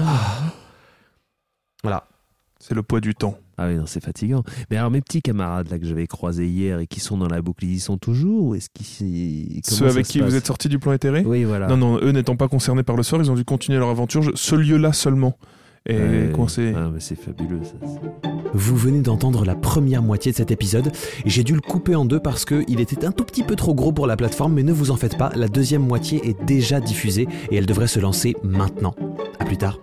[SPEAKER 1] Voilà.
[SPEAKER 2] C'est le poids du temps.
[SPEAKER 3] Ah oui, non, c'est fatigant. Mais alors, mes petits camarades là que j'avais croisés hier et qui sont dans la boucle, ils y sont toujours ou est-ce qu'ils.
[SPEAKER 2] Ceux avec qui vous êtes sortis du plan éthéré?
[SPEAKER 3] Oui, voilà.
[SPEAKER 2] Non, non, eux n'étant pas concernés par le sort, ils ont dû continuer leur aventure. Ce lieu-là seulement est
[SPEAKER 3] Ouais.
[SPEAKER 2] coincé.
[SPEAKER 3] Ah, mais c'est fabuleux ça.
[SPEAKER 1] Vous venez d'entendre la première moitié de cet épisode et j'ai dû le couper en deux parce qu'il était un tout petit peu trop gros pour la plateforme, mais ne vous en faites pas, la deuxième moitié est déjà diffusée et elle devrait se lancer maintenant. A plus tard.